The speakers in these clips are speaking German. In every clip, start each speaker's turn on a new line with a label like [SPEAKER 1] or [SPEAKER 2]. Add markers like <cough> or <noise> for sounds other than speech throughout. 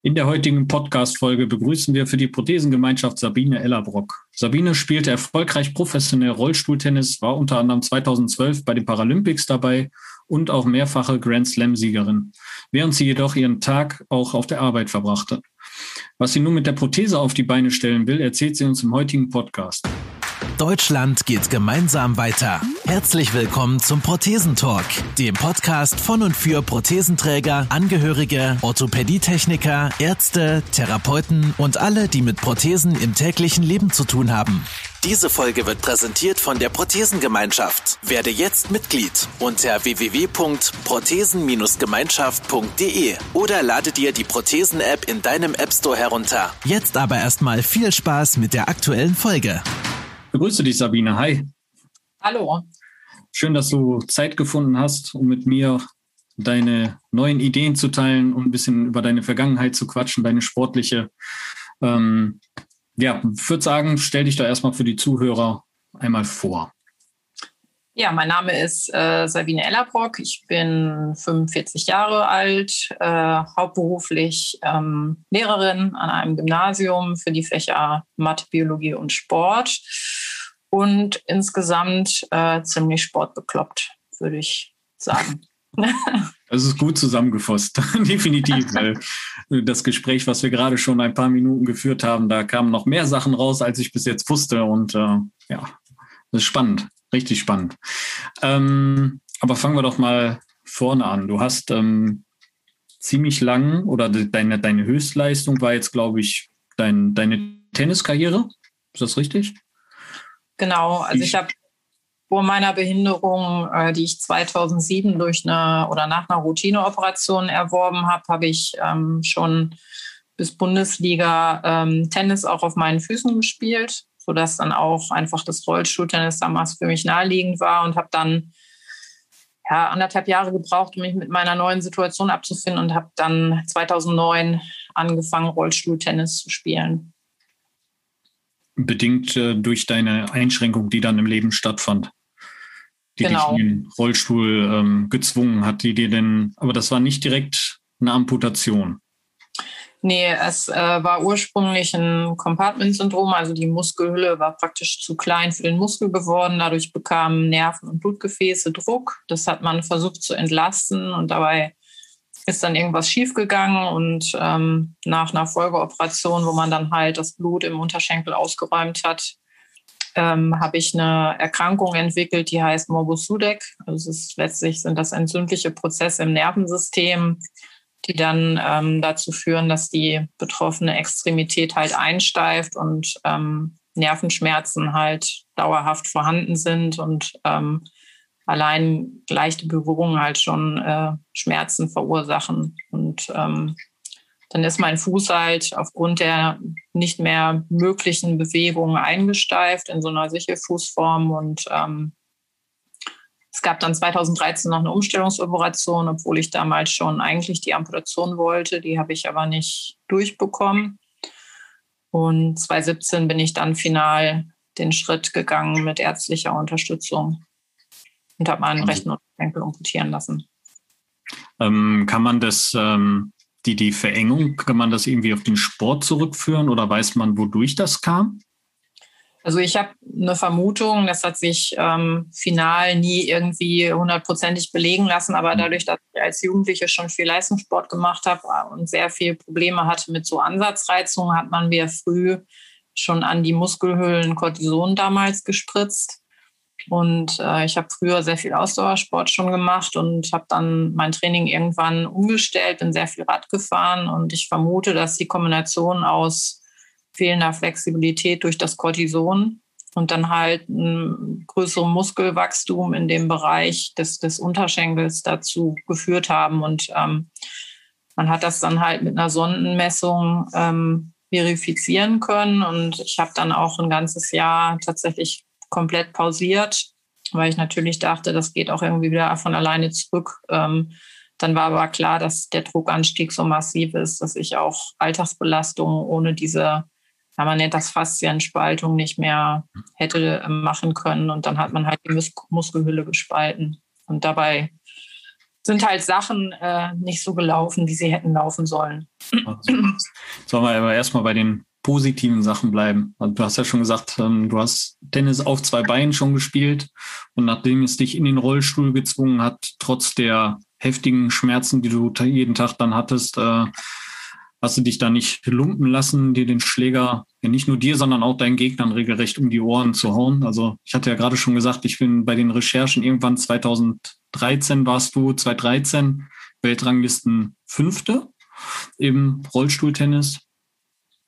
[SPEAKER 1] In der heutigen Podcast-Folge begrüßen wir für die Prothesengemeinschaft Sabine Ellerbrock. Sabine spielte erfolgreich professionell Rollstuhltennis, war unter anderem 2012 bei den Paralympics dabei und auch mehrfache Grand Slam-Siegerin, während sie jedoch ihren Tag auch auf der Arbeit verbrachte. Was sie nun mit der Prothese auf die Beine stellen will, erzählt sie uns im heutigen Podcast.
[SPEAKER 2] Deutschland geht gemeinsam weiter. Herzlich willkommen zum Prothesentalk, dem Podcast von und für Prothesenträger, Angehörige, Orthopädietechniker, Ärzte, Therapeuten und alle, die mit Prothesen im täglichen Leben zu tun haben. Diese Folge wird präsentiert von der Prothesengemeinschaft. Werde jetzt Mitglied unter www.prothesen-gemeinschaft.de oder lade dir die Prothesen-App in deinem App Store herunter. Jetzt aber erstmal viel Spaß mit der aktuellen Folge.
[SPEAKER 1] Begrüße dich, Sabine. Hi.
[SPEAKER 3] Hallo.
[SPEAKER 1] Schön, dass du Zeit gefunden hast, um mit mir deine neuen Ideen zu teilen und ein bisschen über deine Vergangenheit zu quatschen, deine sportliche. Ähm, ja, ich würde sagen, stell dich da erstmal für die Zuhörer einmal vor.
[SPEAKER 3] Ja, mein Name ist äh, Sabine Ellerbrock. Ich bin 45 Jahre alt, äh, hauptberuflich ähm, Lehrerin an einem Gymnasium für die Fächer Mathe, Biologie und Sport und insgesamt äh, ziemlich sportbekloppt, würde ich sagen. <laughs>
[SPEAKER 1] Das ist gut zusammengefasst, <laughs> definitiv. <laughs> Weil das Gespräch, was wir gerade schon ein paar Minuten geführt haben, da kamen noch mehr Sachen raus, als ich bis jetzt wusste. Und äh, ja, das ist spannend, richtig spannend. Ähm, aber fangen wir doch mal vorne an. Du hast ähm, ziemlich lang oder deine, deine Höchstleistung war jetzt, glaube ich, dein, deine Tenniskarriere. Ist das richtig?
[SPEAKER 3] Genau, also ich habe vor meiner Behinderung, äh, die ich 2007 durch eine oder nach einer Routineoperation erworben habe, habe ich ähm, schon bis Bundesliga ähm, Tennis auch auf meinen Füßen gespielt, sodass dann auch einfach das Rollstuhltennis damals für mich naheliegend war und habe dann ja, anderthalb Jahre gebraucht, um mich mit meiner neuen Situation abzufinden und habe dann 2009 angefangen, Rollstuhltennis zu spielen
[SPEAKER 1] bedingt äh, durch deine Einschränkung, die dann im Leben stattfand. Die genau. dich in den Rollstuhl ähm, gezwungen hat, die dir denn, aber das war nicht direkt eine Amputation.
[SPEAKER 3] Nee, es äh, war ursprünglich ein Compartment-Syndrom, also die Muskelhülle war praktisch zu klein für den Muskel geworden. Dadurch bekamen Nerven und Blutgefäße Druck. Das hat man versucht zu entlasten und dabei ist dann irgendwas schiefgegangen und ähm, nach einer Folgeoperation, wo man dann halt das Blut im Unterschenkel ausgeräumt hat, ähm, habe ich eine Erkrankung entwickelt, die heißt Morbus Sudeck. Also es ist, letztlich sind das entzündliche Prozesse im Nervensystem, die dann ähm, dazu führen, dass die betroffene Extremität halt einsteift und ähm, Nervenschmerzen halt dauerhaft vorhanden sind und ähm, allein leichte Berührungen halt schon äh, Schmerzen verursachen. Und ähm, dann ist mein Fuß halt aufgrund der nicht mehr möglichen Bewegungen eingesteift in so einer Sichelfußform. Und ähm, es gab dann 2013 noch eine Umstellungsoperation, obwohl ich damals schon eigentlich die Amputation wollte. Die habe ich aber nicht durchbekommen. Und 2017 bin ich dann final den Schritt gegangen mit ärztlicher Unterstützung und habe meinen also, rechten Unterschenkel amputieren lassen.
[SPEAKER 1] Ähm, kann man das, ähm, die, die Verengung, kann man das irgendwie auf den Sport zurückführen oder weiß man, wodurch das kam?
[SPEAKER 3] Also ich habe eine Vermutung, das hat sich ähm, final nie irgendwie hundertprozentig belegen lassen, aber mhm. dadurch, dass ich als Jugendliche schon viel Leistungssport gemacht habe und sehr viele Probleme hatte mit so Ansatzreizungen, hat man mir früh schon an die Muskelhüllen Cortison damals gespritzt. Und äh, ich habe früher sehr viel Ausdauersport schon gemacht und habe dann mein Training irgendwann umgestellt, bin sehr viel Rad gefahren und ich vermute, dass die Kombination aus fehlender Flexibilität durch das Cortison und dann halt ein größerem Muskelwachstum in dem Bereich des, des Unterschenkels dazu geführt haben. Und ähm, man hat das dann halt mit einer Sondenmessung ähm, verifizieren können. Und ich habe dann auch ein ganzes Jahr tatsächlich komplett pausiert, weil ich natürlich dachte, das geht auch irgendwie wieder von alleine zurück. Ähm, dann war aber klar, dass der Druckanstieg so massiv ist, dass ich auch Alltagsbelastung ohne diese, das Faszienspaltung, nicht mehr hätte machen können. Und dann hat man halt die Mus Muskelhülle gespalten. Und dabei sind halt Sachen äh, nicht so gelaufen, wie sie hätten laufen sollen.
[SPEAKER 1] Sollen wir aber erstmal bei den positiven Sachen bleiben. Also du hast ja schon gesagt, ähm, du hast Tennis auf zwei Beinen schon gespielt und nachdem es dich in den Rollstuhl gezwungen hat, trotz der heftigen Schmerzen, die du jeden Tag dann hattest, äh, hast du dich da nicht lumpen lassen, dir den Schläger, ja nicht nur dir, sondern auch deinen Gegnern regelrecht um die Ohren zu hauen. Also ich hatte ja gerade schon gesagt, ich bin bei den Recherchen irgendwann 2013 warst du, 2013 Weltranglisten Fünfte im Rollstuhltennis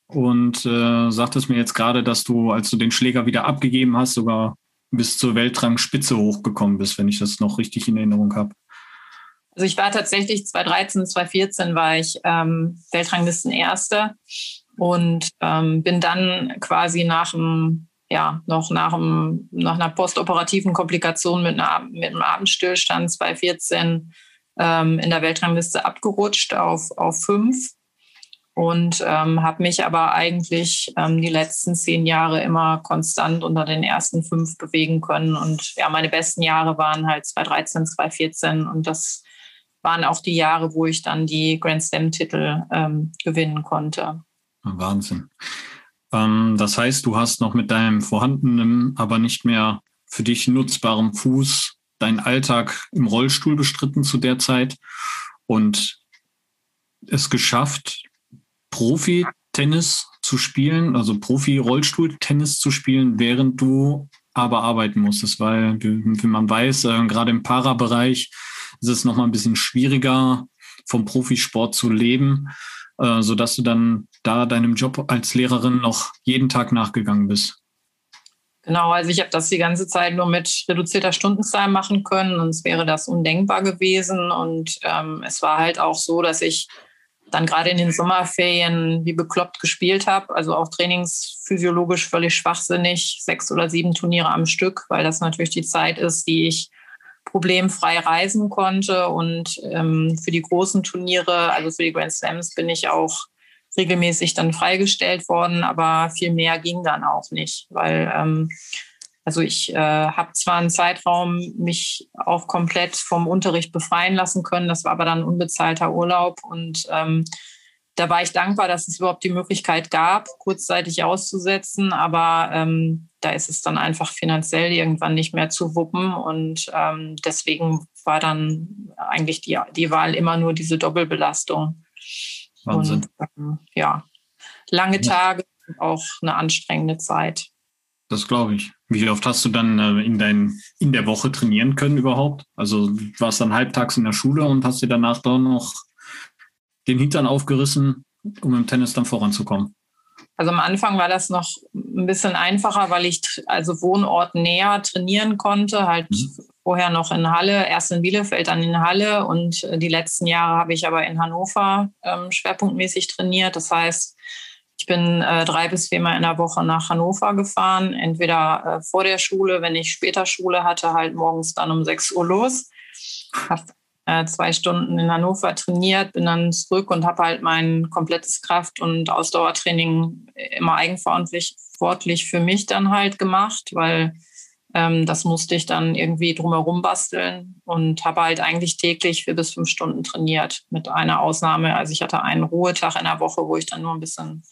[SPEAKER 1] und äh, sagtest mir jetzt gerade, dass du, als du den Schläger wieder abgegeben hast, sogar bis zur Weltrangspitze hochgekommen bist, wenn ich das noch richtig in Erinnerung habe.
[SPEAKER 3] Also ich war tatsächlich 2013, 2014 war ich ähm, Weltranglisten Erste und ähm, bin dann quasi nach einem, ja, noch nach, einem, nach einer postoperativen Komplikation mit, einer, mit einem Abendstillstand 2014 ähm, in der Weltrangliste abgerutscht auf, auf fünf und ähm, habe mich aber eigentlich ähm, die letzten zehn Jahre immer konstant unter den ersten fünf bewegen können. Und ja, meine besten Jahre waren halt 2013, 2014 und das waren auch die Jahre, wo ich dann die Grand Slam-Titel ähm, gewinnen konnte.
[SPEAKER 1] Wahnsinn. Ähm, das heißt, du hast noch mit deinem vorhandenen, aber nicht mehr für dich nutzbarem Fuß deinen Alltag im Rollstuhl bestritten zu der Zeit und es geschafft, Profi-Tennis zu spielen, also Profi-Rollstuhl-Tennis zu spielen, während du aber arbeiten musstest, weil, wie man weiß, äh, gerade im Para-Bereich ist es nochmal ein bisschen schwieriger, vom Profisport zu leben, äh, sodass du dann da deinem Job als Lehrerin noch jeden Tag nachgegangen bist.
[SPEAKER 3] Genau, also ich habe das die ganze Zeit nur mit reduzierter Stundenzahl machen können, sonst wäre das undenkbar gewesen. Und ähm, es war halt auch so, dass ich dann gerade in den Sommerferien wie bekloppt gespielt habe, also auch trainingsphysiologisch völlig schwachsinnig, sechs oder sieben Turniere am Stück, weil das natürlich die Zeit ist, die ich problemfrei reisen konnte. Und ähm, für die großen Turniere, also für die Grand Slams, bin ich auch regelmäßig dann freigestellt worden, aber viel mehr ging dann auch nicht, weil ähm, also ich äh, habe zwar einen Zeitraum mich auch komplett vom Unterricht befreien lassen können, das war aber dann unbezahlter Urlaub und ähm, da war ich dankbar, dass es überhaupt die Möglichkeit gab, kurzzeitig auszusetzen, aber ähm, da ist es dann einfach finanziell irgendwann nicht mehr zu wuppen und ähm, deswegen war dann eigentlich die, die Wahl immer nur diese Doppelbelastung. Wahnsinn. Und ähm, ja, lange Tage und auch eine anstrengende Zeit.
[SPEAKER 1] Das glaube ich. Wie oft hast du dann äh, in, dein, in der Woche trainieren können überhaupt? Also du warst dann halbtags in der Schule und hast dir danach dann noch den Hintern aufgerissen, um im Tennis dann voranzukommen?
[SPEAKER 3] Also am Anfang war das noch ein bisschen einfacher, weil ich also Wohnort näher trainieren konnte, halt mhm. vorher noch in Halle, erst in Bielefeld, dann in Halle und äh, die letzten Jahre habe ich aber in Hannover ähm, schwerpunktmäßig trainiert. Das heißt, ich bin äh, drei bis viermal in der Woche nach Hannover gefahren, entweder äh, vor der Schule, wenn ich später Schule hatte, halt morgens dann um 6 Uhr los. Habe äh, zwei Stunden in Hannover trainiert, bin dann zurück und habe halt mein komplettes Kraft- und Ausdauertraining immer eigenverantwortlich für mich dann halt gemacht, weil ähm, das musste ich dann irgendwie drumherum basteln und habe halt eigentlich täglich vier bis fünf Stunden trainiert, mit einer Ausnahme. Also ich hatte einen Ruhetag in der Woche, wo ich dann nur ein bisschen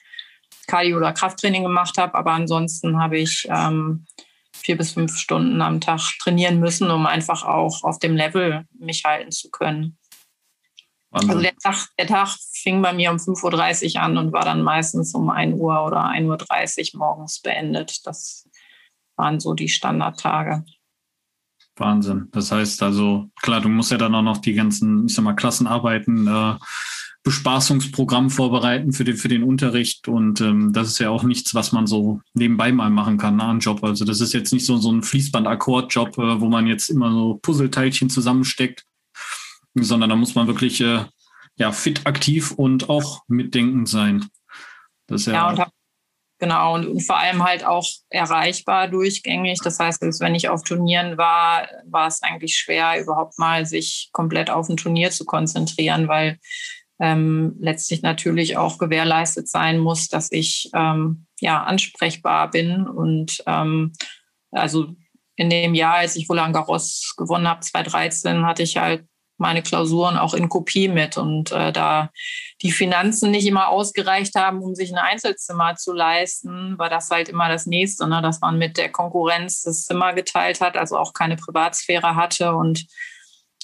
[SPEAKER 3] Cardio- oder Krafttraining gemacht habe. Aber ansonsten habe ich ähm, vier bis fünf Stunden am Tag trainieren müssen, um einfach auch auf dem Level mich halten zu können. Wahnsinn. Also der Tag, der Tag fing bei mir um 5.30 Uhr an und war dann meistens um 1 Uhr oder 1.30 Uhr morgens beendet. Das waren so die Standardtage.
[SPEAKER 1] Wahnsinn. Das heißt also, klar, du musst ja dann auch noch die ganzen, ich sag mal, Klassenarbeiten äh, Bespaßungsprogramm vorbereiten für den, für den Unterricht. Und ähm, das ist ja auch nichts, was man so nebenbei mal machen kann, na, ein Job. Also das ist jetzt nicht so, so ein Fließband-Akkord-Job, äh, wo man jetzt immer so Puzzleteilchen zusammensteckt, sondern da muss man wirklich äh, ja, fit, aktiv und auch mitdenkend sein.
[SPEAKER 3] Das ja, ja und genau, und, und, vor allem halt auch erreichbar durchgängig. Das heißt, wenn ich auf Turnieren war, war es eigentlich schwer, überhaupt mal sich komplett auf ein Turnier zu konzentrieren, weil ähm, letztlich natürlich auch gewährleistet sein muss, dass ich ähm, ja ansprechbar bin. Und ähm, also in dem Jahr, als ich Roland Garros gewonnen habe, 2013, hatte ich halt meine Klausuren auch in Kopie mit. Und äh, da die Finanzen nicht immer ausgereicht haben, um sich ein Einzelzimmer zu leisten, war das halt immer das Nächste, ne? dass man mit der Konkurrenz das Zimmer geteilt hat, also auch keine Privatsphäre hatte und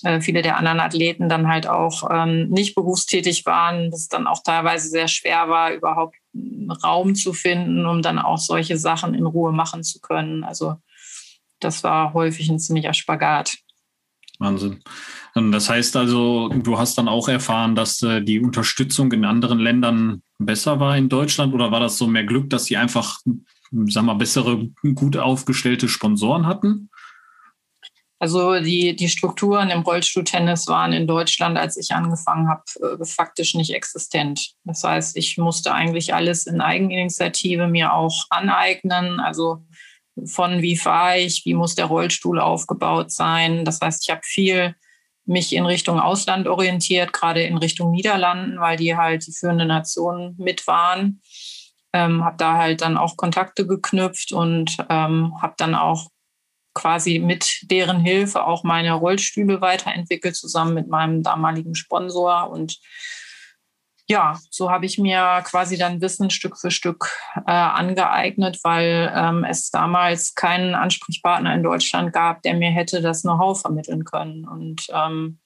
[SPEAKER 3] äh, viele der anderen Athleten dann halt auch ähm, nicht berufstätig waren, dass es dann auch teilweise sehr schwer war, überhaupt einen Raum zu finden, um dann auch solche Sachen in Ruhe machen zu können. Also das war häufig ein ziemlicher Spagat.
[SPEAKER 1] Wahnsinn. Das heißt also, du hast dann auch erfahren, dass äh, die Unterstützung in anderen Ländern besser war in Deutschland oder war das so mehr Glück, dass sie einfach, sag mal, bessere, gut aufgestellte Sponsoren hatten?
[SPEAKER 3] Also die, die Strukturen im Rollstuhltennis waren in Deutschland, als ich angefangen habe, äh, faktisch nicht existent. Das heißt, ich musste eigentlich alles in Eigeninitiative mir auch aneignen. Also von wie fahre ich, wie muss der Rollstuhl aufgebaut sein. Das heißt, ich habe viel mich in Richtung Ausland orientiert, gerade in Richtung Niederlanden, weil die halt die führende Nation mit waren. Ähm, habe da halt dann auch Kontakte geknüpft und ähm, habe dann auch quasi mit deren Hilfe auch meine Rollstühle weiterentwickelt, zusammen mit meinem damaligen Sponsor. Und ja, so habe ich mir quasi dann Wissen Stück für Stück äh, angeeignet, weil ähm, es damals keinen Ansprechpartner in Deutschland gab, der mir hätte das Know-how vermitteln können. Und ähm,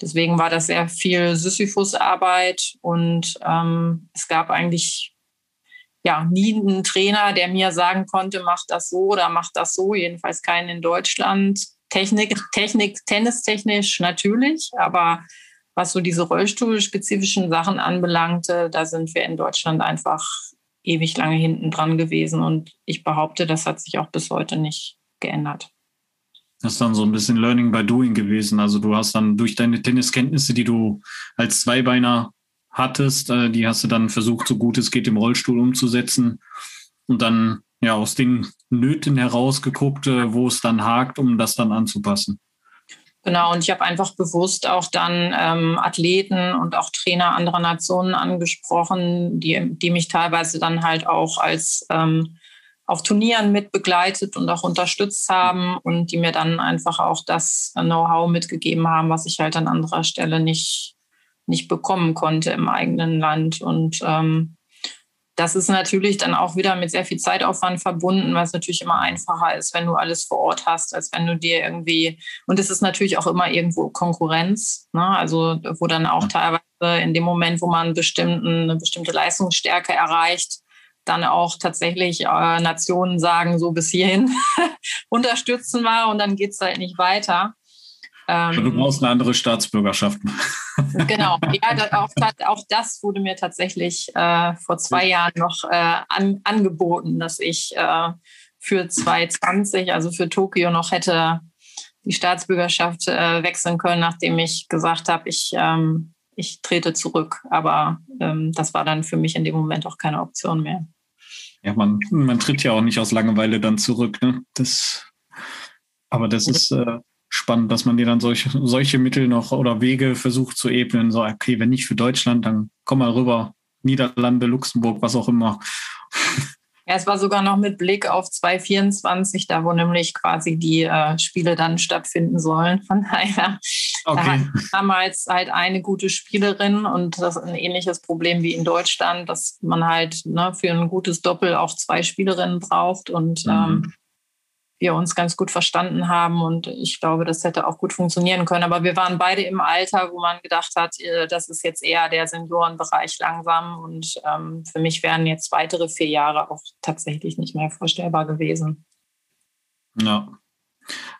[SPEAKER 3] deswegen war das sehr viel Sisyphus-Arbeit und ähm, es gab eigentlich ja nie einen Trainer, der mir sagen konnte, mach das so oder mach das so. Jedenfalls keinen in Deutschland. Technik, Technik, tennistechnisch natürlich, aber was so diese rollstuhlspezifischen Sachen anbelangte, da sind wir in Deutschland einfach ewig lange hinten dran gewesen. Und ich behaupte, das hat sich auch bis heute nicht geändert.
[SPEAKER 1] Das ist dann so ein bisschen Learning by Doing gewesen. Also du hast dann durch deine Tenniskenntnisse, die du als Zweibeiner hattest, äh, die hast du dann versucht, so gut es geht, im Rollstuhl umzusetzen und dann ja aus den Nöten herausgeguckt, äh, wo es dann hakt, um das dann anzupassen.
[SPEAKER 3] Genau, und ich habe einfach bewusst auch dann ähm, Athleten und auch Trainer anderer Nationen angesprochen, die, die mich teilweise dann halt auch als ähm, auf Turnieren mit begleitet und auch unterstützt haben und die mir dann einfach auch das Know-how mitgegeben haben, was ich halt an anderer Stelle nicht, nicht bekommen konnte im eigenen Land. Und ähm, das ist natürlich dann auch wieder mit sehr viel Zeitaufwand verbunden, was natürlich immer einfacher ist, wenn du alles vor Ort hast, als wenn du dir irgendwie, und es ist natürlich auch immer irgendwo Konkurrenz, ne? also wo dann auch teilweise in dem Moment, wo man bestimmten, eine bestimmte Leistungsstärke erreicht, dann auch tatsächlich äh, Nationen sagen, so bis hierhin <laughs> unterstützen wir und dann geht es halt nicht weiter.
[SPEAKER 1] Ähm, du brauchst eine andere Staatsbürgerschaft.
[SPEAKER 3] Genau, ja, das, auch, auch, das wurde mir tatsächlich äh, vor zwei Jahren noch äh, an, angeboten, dass ich äh, für 2020, also für Tokio, noch hätte die Staatsbürgerschaft äh, wechseln können, nachdem ich gesagt habe, ich, ähm, ich trete zurück. Aber ähm, das war dann für mich in dem Moment auch keine Option mehr.
[SPEAKER 1] Ja, man, man tritt ja auch nicht aus Langeweile dann zurück. Ne? Das, aber das ist äh, spannend, dass man dir dann solche, solche Mittel noch oder Wege versucht zu ebnen. So, okay, wenn nicht für Deutschland, dann komm mal rüber. Niederlande, Luxemburg, was auch immer. <laughs>
[SPEAKER 3] Ja, es war sogar noch mit Blick auf 2024, da wo nämlich quasi die äh, Spiele dann stattfinden sollen. Von daher okay. da damals halt eine gute Spielerin und das ist ein ähnliches Problem wie in Deutschland, dass man halt ne, für ein gutes Doppel auch zwei Spielerinnen braucht und mhm. ähm, wir uns ganz gut verstanden haben und ich glaube, das hätte auch gut funktionieren können. Aber wir waren beide im Alter, wo man gedacht hat, äh, das ist jetzt eher der Seniorenbereich langsam und ähm, für mich wären jetzt weitere vier Jahre auch tatsächlich nicht mehr vorstellbar gewesen.
[SPEAKER 1] Ja.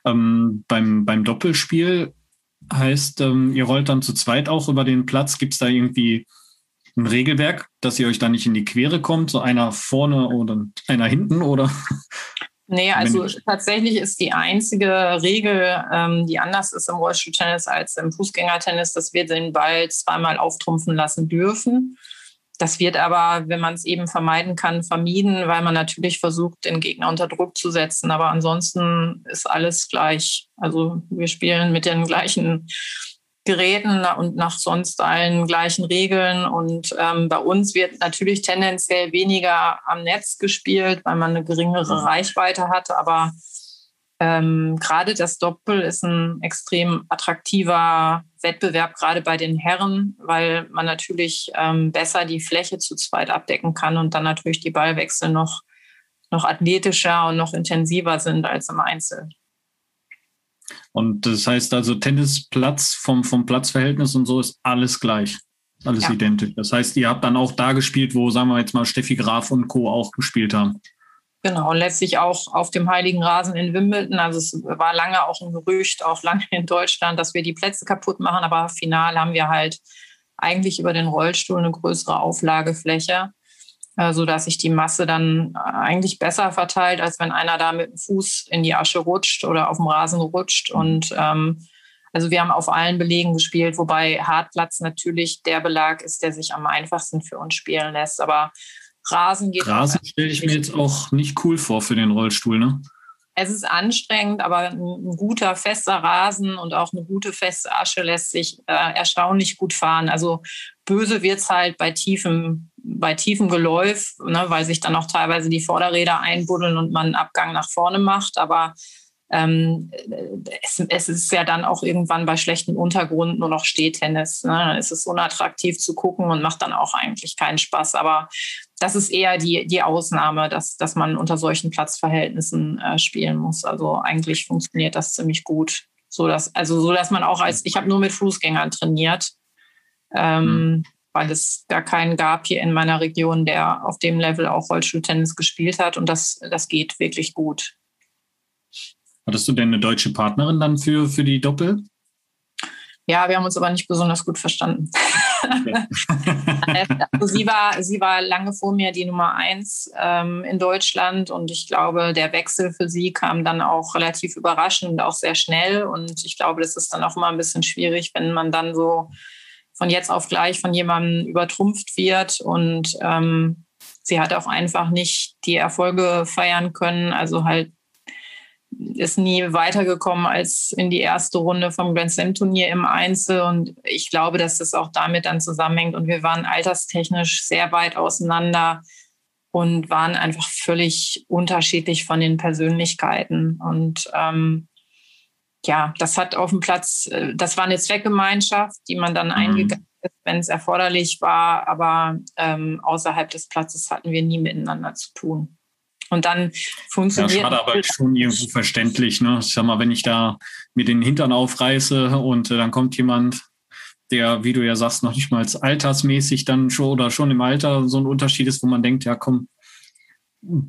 [SPEAKER 1] Ähm, beim, beim Doppelspiel heißt, ähm, ihr rollt dann zu zweit auch über den Platz. Gibt es da irgendwie ein Regelwerk, dass ihr euch da nicht in die Quere kommt? So einer vorne oder einer hinten oder?
[SPEAKER 3] Nee, also tatsächlich ist die einzige Regel, ähm, die anders ist im Rollstuhltennis als im Fußgängertennis, dass wir den Ball zweimal auftrumpfen lassen dürfen. Das wird aber, wenn man es eben vermeiden kann, vermieden, weil man natürlich versucht, den Gegner unter Druck zu setzen. Aber ansonsten ist alles gleich. Also wir spielen mit den gleichen Geräten und nach sonst allen gleichen Regeln. Und ähm, bei uns wird natürlich tendenziell weniger am Netz gespielt, weil man eine geringere Reichweite hat. Aber ähm, gerade das Doppel ist ein extrem attraktiver Wettbewerb, gerade bei den Herren, weil man natürlich ähm, besser die Fläche zu zweit abdecken kann und dann natürlich die Ballwechsel noch, noch athletischer und noch intensiver sind als im Einzel.
[SPEAKER 1] Und das heißt also, Tennisplatz vom, vom Platzverhältnis und so ist alles gleich. Alles ja. identisch. Das heißt, ihr habt dann auch da gespielt, wo, sagen wir jetzt mal, Steffi Graf und Co. auch gespielt haben.
[SPEAKER 3] Genau, und letztlich auch auf dem Heiligen Rasen in Wimbledon. Also es war lange auch ein Gerücht, auch lange in Deutschland, dass wir die Plätze kaputt machen. Aber final haben wir halt eigentlich über den Rollstuhl eine größere Auflagefläche, äh, sodass sich die Masse dann eigentlich besser verteilt, als wenn einer da mit dem Fuß in die Asche rutscht oder auf dem Rasen rutscht. Und ähm, also wir haben auf allen Belegen gespielt, wobei Hartplatz natürlich der Belag ist, der sich am einfachsten für uns spielen lässt. Aber Rasen geht.
[SPEAKER 1] Rasen stelle ich mir jetzt auch nicht cool vor für den Rollstuhl, ne?
[SPEAKER 3] Es ist anstrengend, aber ein, ein guter, fester Rasen und auch eine gute, feste Asche lässt sich äh, erstaunlich gut fahren. Also böse wird es halt bei tiefem, bei tiefem Geläuf, ne, weil sich dann auch teilweise die Vorderräder einbuddeln und man einen Abgang nach vorne macht. Aber ähm, es, es, ist ja dann auch irgendwann bei schlechtem Untergrund nur noch Stehtennis. Ne? Dann ist es unattraktiv zu gucken und macht dann auch eigentlich keinen Spaß. Aber das ist eher die, die Ausnahme, dass, dass man unter solchen Platzverhältnissen äh, spielen muss. Also eigentlich funktioniert das ziemlich gut. So dass, also so, dass man auch als, ich habe nur mit Fußgängern trainiert, ähm, mhm. Weil es gar keinen gab hier in meiner Region, der auf dem Level auch Rollstuhltennis gespielt hat. Und das, das geht wirklich gut.
[SPEAKER 1] Hattest du denn eine deutsche Partnerin dann für, für die Doppel?
[SPEAKER 3] Ja, wir haben uns aber nicht besonders gut verstanden. <laughs> also sie, war, sie war lange vor mir die Nummer eins ähm, in Deutschland und ich glaube, der Wechsel für sie kam dann auch relativ überraschend und auch sehr schnell. Und ich glaube, das ist dann auch immer ein bisschen schwierig, wenn man dann so von jetzt auf gleich von jemandem übertrumpft wird und ähm, sie hat auch einfach nicht die Erfolge feiern können. Also halt ist nie weitergekommen als in die erste Runde vom Grand Slam Turnier im Einzel. Und ich glaube, dass das auch damit dann zusammenhängt. Und wir waren alterstechnisch sehr weit auseinander und waren einfach völlig unterschiedlich von den Persönlichkeiten. Und ähm, ja, das hat auf dem Platz, äh, das war eine Zweckgemeinschaft, die man dann mhm. eingegangen ist, wenn es erforderlich war, aber ähm, außerhalb des Platzes hatten wir nie miteinander zu tun. Und dann funktioniert.
[SPEAKER 1] Ja, schade, aber schon irgendwo verständlich. Ne? Ich sag mal, wenn ich da mir den Hintern aufreiße und äh, dann kommt jemand, der, wie du ja sagst, noch nicht mal altersmäßig dann schon oder schon im Alter so ein Unterschied ist, wo man denkt, ja komm,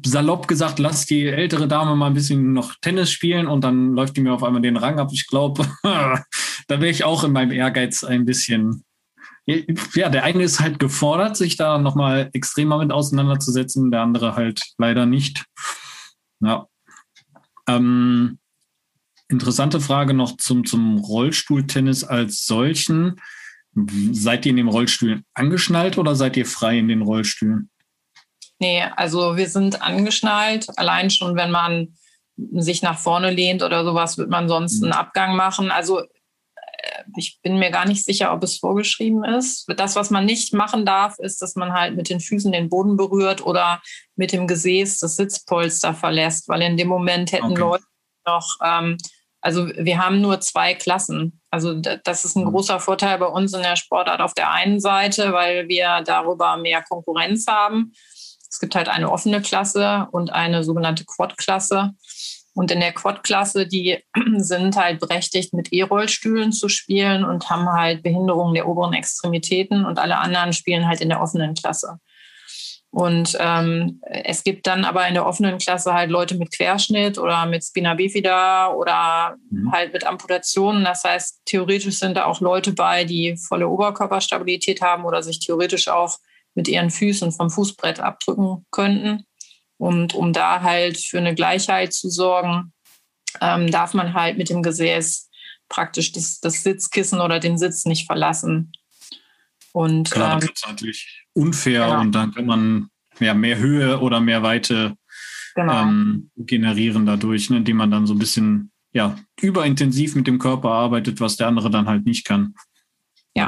[SPEAKER 1] salopp gesagt, lass die ältere Dame mal ein bisschen noch Tennis spielen und dann läuft die mir auf einmal den Rang ab. Ich glaube, <laughs> da wäre ich auch in meinem Ehrgeiz ein bisschen ja, der eine ist halt gefordert, sich da nochmal extremer mit auseinanderzusetzen, der andere halt leider nicht. Ja. Ähm, interessante Frage noch zum, zum Rollstuhltennis als solchen. Seid ihr in den Rollstühlen angeschnallt oder seid ihr frei in den Rollstühlen?
[SPEAKER 3] Nee, also wir sind angeschnallt. Allein schon, wenn man sich nach vorne lehnt oder sowas, wird man sonst mhm. einen Abgang machen. Also ich bin mir gar nicht sicher, ob es vorgeschrieben ist. Das, was man nicht machen darf, ist, dass man halt mit den Füßen den Boden berührt oder mit dem Gesäß das Sitzpolster verlässt, weil in dem Moment hätten okay. Leute noch, ähm, also wir haben nur zwei Klassen. Also das ist ein mhm. großer Vorteil bei uns in der Sportart auf der einen Seite, weil wir darüber mehr Konkurrenz haben. Es gibt halt eine offene Klasse und eine sogenannte Quad-Klasse. Und in der Quad-Klasse, die <clears throat> sind halt berechtigt, mit E-Rollstühlen zu spielen und haben halt Behinderungen der oberen Extremitäten und alle anderen spielen halt in der offenen Klasse. Und ähm, es gibt dann aber in der offenen Klasse halt Leute mit Querschnitt oder mit Spina bifida oder mhm. halt mit Amputationen. Das heißt, theoretisch sind da auch Leute bei, die volle Oberkörperstabilität haben oder sich theoretisch auch mit ihren Füßen vom Fußbrett abdrücken könnten. Und um da halt für eine Gleichheit zu sorgen, ähm, darf man halt mit dem Gesäß praktisch das, das, Sitzkissen oder den Sitz nicht verlassen. Und,
[SPEAKER 1] Klar, ähm, das ist natürlich unfair genau. und dann kann man ja, mehr Höhe oder mehr Weite genau. ähm, generieren dadurch, ne, indem man dann so ein bisschen ja, überintensiv mit dem Körper arbeitet, was der andere dann halt nicht kann. Ja.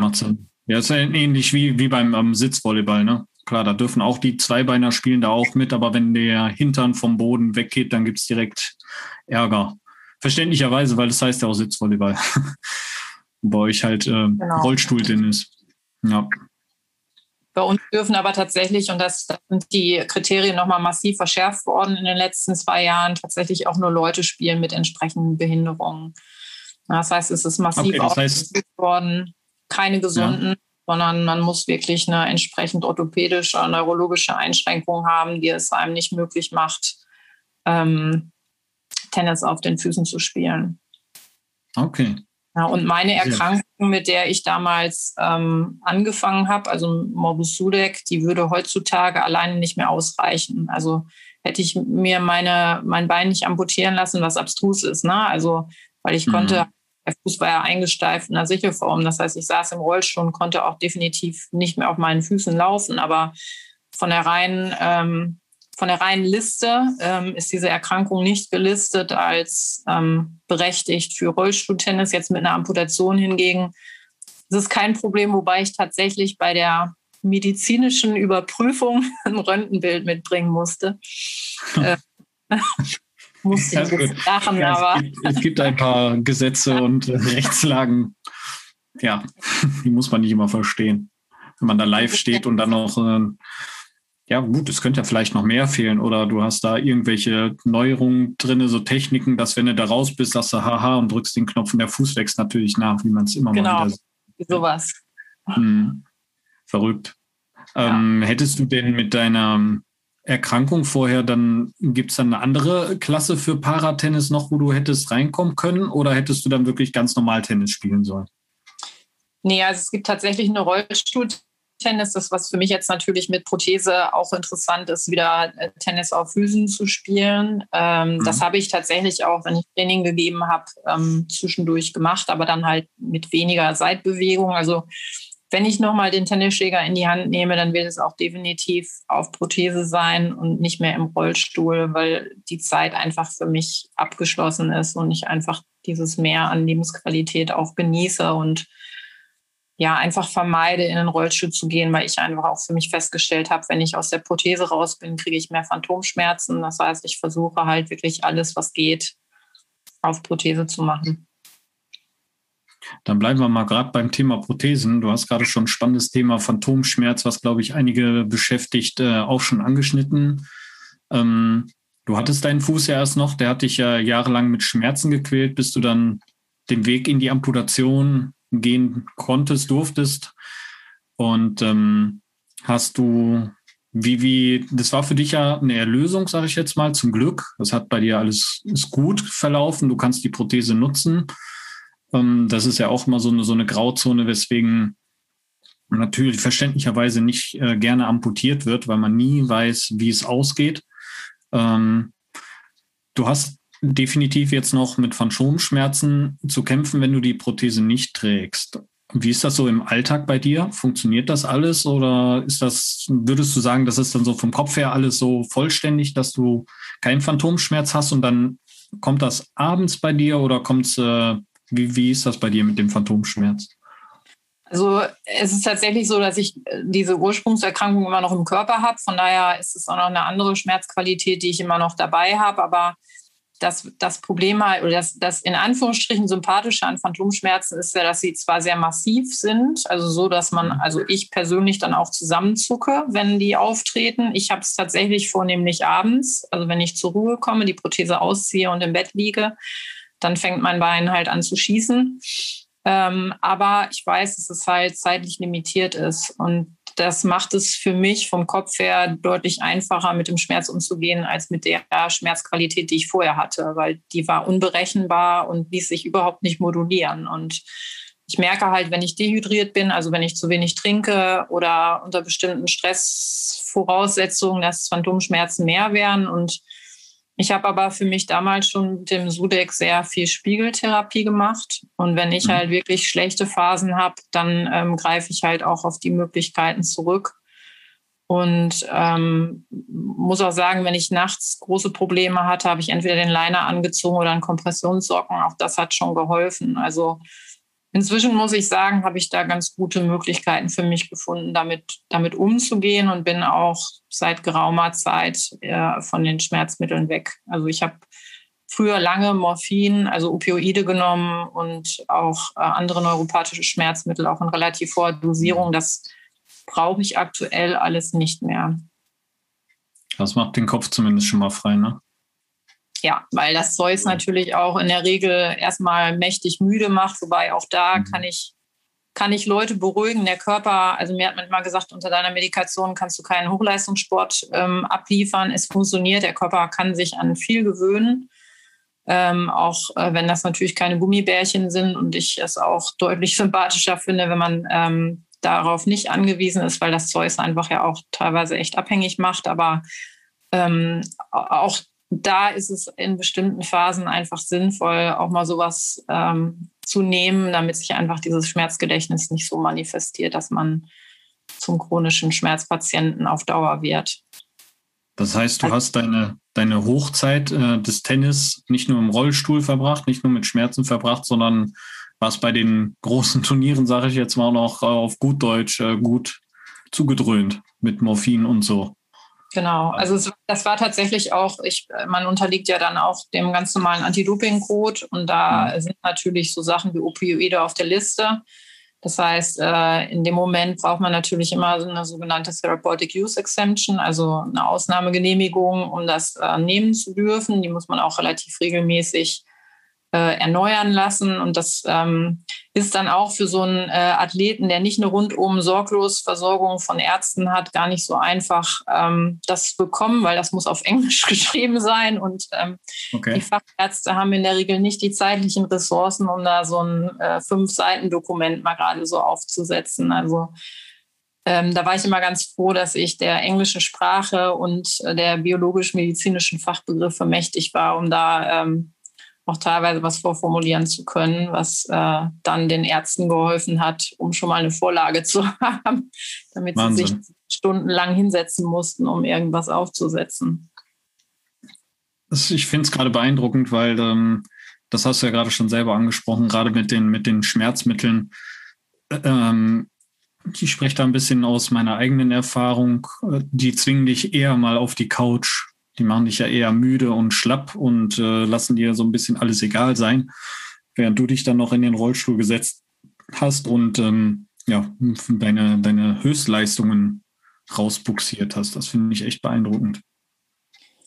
[SPEAKER 1] Ja, ist ja ähnlich wie, wie beim um, Sitzvolleyball, ne? Klar, da dürfen auch die Zweibeiner spielen da auch mit, aber wenn der Hintern vom Boden weggeht, dann gibt es direkt Ärger. Verständlicherweise, weil das heißt ja auch Sitzvolleyball. <laughs> Bei euch halt äh, genau. Rollstuhltennis. Ja.
[SPEAKER 3] Bei uns dürfen aber tatsächlich, und das, das sind die Kriterien nochmal massiv verschärft worden in den letzten zwei Jahren, tatsächlich auch nur Leute spielen mit entsprechenden Behinderungen. Das heißt, es ist massiv okay, heißt, worden, keine gesunden, ja. sondern man muss wirklich eine entsprechend orthopädische, neurologische Einschränkung haben, die es einem nicht möglich macht, ähm, Tennis auf den Füßen zu spielen.
[SPEAKER 1] Okay.
[SPEAKER 3] Ja, und meine Erkrankung, mit der ich damals ähm, angefangen habe, also Morbus Sudeck, die würde heutzutage alleine nicht mehr ausreichen. Also hätte ich mir meine, mein Bein nicht amputieren lassen, was abstrus ist. Ne? Also, weil ich mhm. konnte, der Fuß war ja eingesteift in der Sichelform. Das heißt, ich saß im Rollstuhl und konnte auch definitiv nicht mehr auf meinen Füßen laufen. Aber von der reinen ähm, von der reinen Liste ähm, ist diese Erkrankung nicht gelistet als ähm, berechtigt für Rollstuhltennis. Jetzt mit einer Amputation hingegen das ist kein Problem, wobei ich tatsächlich bei der medizinischen Überprüfung <laughs> ein Röntgenbild mitbringen musste. <laughs> äh,
[SPEAKER 1] musste ich jetzt lachen, ja, aber. Es gibt, es gibt ein paar Gesetze und <laughs> Rechtslagen, ja, <laughs> die muss man nicht immer verstehen. Wenn man da live steht und dann noch äh, ja, gut, es könnte ja vielleicht noch mehr fehlen oder du hast da irgendwelche Neuerungen drin, so Techniken, dass wenn du da raus bist, sagst du haha und drückst den Knopf und der Fuß wächst natürlich nach, wie man es immer genau, mal wieder
[SPEAKER 3] sieht. sowas.
[SPEAKER 1] Hm. Verrückt. Ja. Ähm, hättest du denn mit deiner Erkrankung vorher, dann gibt es dann eine andere Klasse für Paratennis noch, wo du hättest reinkommen können oder hättest du dann wirklich ganz normal Tennis spielen sollen?
[SPEAKER 3] Nee, also es gibt tatsächlich eine Rollstuhl Tennis. Das, was für mich jetzt natürlich mit Prothese auch interessant ist, wieder äh, Tennis auf Füßen zu spielen. Ähm, mhm. Das habe ich tatsächlich auch, wenn ich Training gegeben habe, ähm, zwischendurch gemacht, aber dann halt mit weniger Seitbewegung. Also wenn ich nochmal den Tennisschläger in die Hand nehme, dann wird es auch definitiv auf Prothese sein und nicht mehr im Rollstuhl, weil die Zeit einfach für mich abgeschlossen ist und ich einfach dieses Mehr an Lebensqualität auch genieße und ja, einfach vermeide, in den Rollstuhl zu gehen, weil ich einfach auch für mich festgestellt habe, wenn ich aus der Prothese raus bin, kriege ich mehr Phantomschmerzen. Das heißt, ich versuche halt wirklich alles, was geht, auf Prothese zu machen.
[SPEAKER 1] Dann bleiben wir mal gerade beim Thema Prothesen. Du hast gerade schon ein spannendes Thema Phantomschmerz, was, glaube ich, einige beschäftigt, äh, auch schon angeschnitten. Ähm, du hattest deinen Fuß ja erst noch, der hat dich ja jahrelang mit Schmerzen gequält, bis du dann den Weg in die Amputation gehen konntest, durftest. Und ähm, hast du, wie, wie, das war für dich ja eine Erlösung, sage ich jetzt mal, zum Glück. Das hat bei dir alles ist gut verlaufen. Du kannst die Prothese nutzen. Ähm, das ist ja auch mal so eine, so eine Grauzone, weswegen natürlich verständlicherweise nicht äh, gerne amputiert wird, weil man nie weiß, wie es ausgeht. Ähm, du hast definitiv jetzt noch mit Phantomschmerzen zu kämpfen, wenn du die Prothese nicht trägst. Wie ist das so im Alltag bei dir? Funktioniert das alles oder ist das, würdest du sagen, das ist dann so vom Kopf her alles so vollständig, dass du keinen Phantomschmerz hast und dann kommt das abends bei dir oder kommt es, äh, wie, wie ist das bei dir mit dem Phantomschmerz?
[SPEAKER 3] Also es ist tatsächlich so, dass ich äh, diese Ursprungserkrankung immer noch im Körper habe. Von daher ist es auch noch eine andere Schmerzqualität, die ich immer noch dabei habe. Aber das, das Problem halt, oder das, das in Anführungsstrichen sympathische an Phantomschmerzen ist ja, dass sie zwar sehr massiv sind, also so, dass man, mhm. also ich persönlich dann auch zusammenzucke, wenn die auftreten. Ich habe es tatsächlich vornehmlich abends, also wenn ich zur Ruhe komme, die Prothese ausziehe und im Bett liege, dann fängt mein Bein halt an zu schießen. Ähm, aber ich weiß, dass es halt zeitlich limitiert ist. Und das macht es für mich vom Kopf her deutlich einfacher, mit dem Schmerz umzugehen, als mit der Schmerzqualität, die ich vorher hatte, weil die war unberechenbar und ließ sich überhaupt nicht modulieren. Und ich merke halt, wenn ich dehydriert bin, also wenn ich zu wenig trinke oder unter bestimmten Stressvoraussetzungen, dass Phantomschmerzen mehr werden und ich habe aber für mich damals schon mit dem Sudeck sehr viel Spiegeltherapie gemacht. Und wenn ich mhm. halt wirklich schlechte Phasen habe, dann ähm, greife ich halt auch auf die Möglichkeiten zurück. Und ähm, muss auch sagen, wenn ich nachts große Probleme hatte, habe ich entweder den Liner angezogen oder einen Kompressionssocken. Auch das hat schon geholfen. Also Inzwischen muss ich sagen, habe ich da ganz gute Möglichkeiten für mich gefunden, damit, damit umzugehen und bin auch seit geraumer Zeit äh, von den Schmerzmitteln weg. Also ich habe früher lange Morphin, also Opioide genommen und auch äh, andere neuropathische Schmerzmittel, auch in relativ hoher Dosierung. Das brauche ich aktuell alles nicht mehr.
[SPEAKER 1] Das macht den Kopf zumindest schon mal frei, ne?
[SPEAKER 3] Ja, weil das Zeus natürlich auch in der Regel erstmal mächtig müde macht, wobei auch da mhm. kann ich kann ich Leute beruhigen. Der Körper, also mir hat man immer gesagt, unter deiner Medikation kannst du keinen Hochleistungssport ähm, abliefern. Es funktioniert, der Körper kann sich an viel gewöhnen. Ähm, auch äh, wenn das natürlich keine Gummibärchen sind und ich es auch deutlich sympathischer finde, wenn man ähm, darauf nicht angewiesen ist, weil das Zeus einfach ja auch teilweise echt abhängig macht. Aber ähm, auch da ist es in bestimmten Phasen einfach sinnvoll, auch mal sowas ähm, zu nehmen, damit sich einfach dieses Schmerzgedächtnis nicht so manifestiert, dass man zum chronischen Schmerzpatienten auf Dauer wird.
[SPEAKER 1] Das heißt, du hast deine, deine Hochzeit äh, des Tennis nicht nur im Rollstuhl verbracht, nicht nur mit Schmerzen verbracht, sondern warst bei den großen Turnieren, sage ich jetzt mal noch äh, auf gut Deutsch, äh, gut zugedröhnt mit Morphin und so.
[SPEAKER 3] Genau, also es, das war tatsächlich auch, ich, man unterliegt ja dann auch dem ganz normalen Anti-Doping-Code und da mhm. sind natürlich so Sachen wie Opioide auf der Liste. Das heißt, äh, in dem Moment braucht man natürlich immer so eine sogenannte Therapeutic Use Exemption, also eine Ausnahmegenehmigung, um das äh, nehmen zu dürfen. Die muss man auch relativ regelmäßig äh, erneuern lassen. Und das ähm, ist dann auch für so einen äh, Athleten, der nicht eine rundum sorglos Versorgung von Ärzten hat, gar nicht so einfach, ähm, das zu bekommen, weil das muss auf Englisch <laughs> geschrieben sein. Und ähm, okay. die Fachärzte haben in der Regel nicht die zeitlichen Ressourcen, um da so ein äh, Fünf-Seiten-Dokument mal gerade so aufzusetzen. Also ähm, da war ich immer ganz froh, dass ich der englischen Sprache und äh, der biologisch-medizinischen Fachbegriffe mächtig war, um da ähm, auch teilweise was vorformulieren zu können, was äh, dann den Ärzten geholfen hat, um schon mal eine Vorlage zu <laughs> haben, damit Wahnsinn. sie sich stundenlang hinsetzen mussten, um irgendwas aufzusetzen.
[SPEAKER 1] Ich finde es gerade beeindruckend, weil ähm, das hast du ja gerade schon selber angesprochen, gerade mit den, mit den Schmerzmitteln. Ähm, ich spreche da ein bisschen aus meiner eigenen Erfahrung. Die zwingen dich eher mal auf die Couch die machen dich ja eher müde und schlapp und äh, lassen dir so ein bisschen alles egal sein, während du dich dann noch in den Rollstuhl gesetzt hast und ähm, ja, deine, deine Höchstleistungen rausbuxiert hast. Das finde ich echt beeindruckend.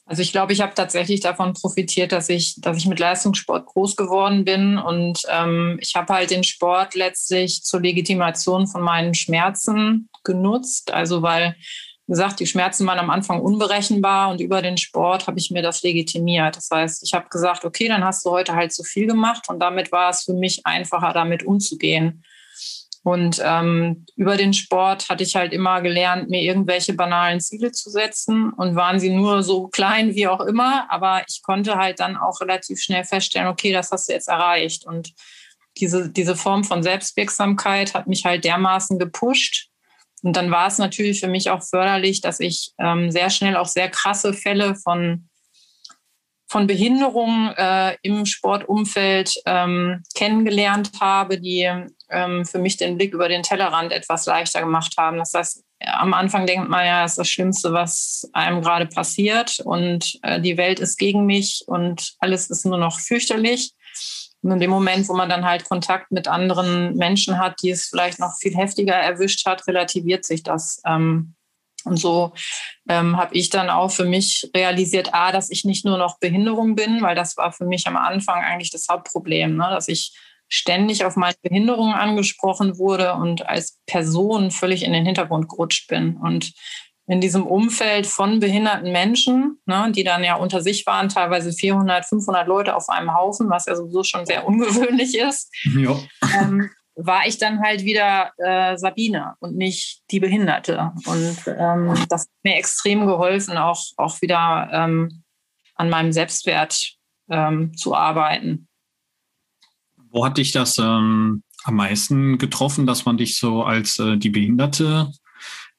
[SPEAKER 3] Also ich glaube, ich habe tatsächlich davon profitiert, dass ich, dass ich mit Leistungssport groß geworden bin und ähm, ich habe halt den Sport letztlich zur Legitimation von meinen Schmerzen genutzt. Also weil gesagt, die Schmerzen waren am Anfang unberechenbar und über den Sport habe ich mir das legitimiert. Das heißt, ich habe gesagt, okay, dann hast du heute halt so viel gemacht und damit war es für mich einfacher, damit umzugehen. Und ähm, über den Sport hatte ich halt immer gelernt, mir irgendwelche banalen Ziele zu setzen und waren sie nur so klein wie auch immer. Aber ich konnte halt dann auch relativ schnell feststellen, okay, das hast du jetzt erreicht. Und diese, diese Form von Selbstwirksamkeit hat mich halt dermaßen gepusht, und dann war es natürlich für mich auch förderlich, dass ich ähm, sehr schnell auch sehr krasse Fälle von, von Behinderungen äh, im Sportumfeld ähm, kennengelernt habe, die ähm, für mich den Blick über den Tellerrand etwas leichter gemacht haben. Das heißt, am Anfang denkt man ja, das ist das Schlimmste, was einem gerade passiert und äh, die Welt ist gegen mich und alles ist nur noch fürchterlich. Und in dem Moment, wo man dann halt Kontakt mit anderen Menschen hat, die es vielleicht noch viel heftiger erwischt hat, relativiert sich das. Ähm, und so ähm, habe ich dann auch für mich realisiert, a, dass ich nicht nur noch Behinderung bin, weil das war für mich am Anfang eigentlich das Hauptproblem, ne? dass ich ständig auf meine Behinderung angesprochen wurde und als Person völlig in den Hintergrund gerutscht bin. Und in diesem Umfeld von behinderten Menschen, ne, die dann ja unter sich waren, teilweise 400, 500 Leute auf einem Haufen, was ja sowieso schon sehr ungewöhnlich ist, ähm, war ich dann halt wieder äh, Sabine und nicht die Behinderte. Und ähm, das hat mir extrem geholfen, auch, auch wieder ähm, an meinem Selbstwert ähm, zu arbeiten.
[SPEAKER 1] Wo hat dich das ähm, am meisten getroffen, dass man dich so als äh, die Behinderte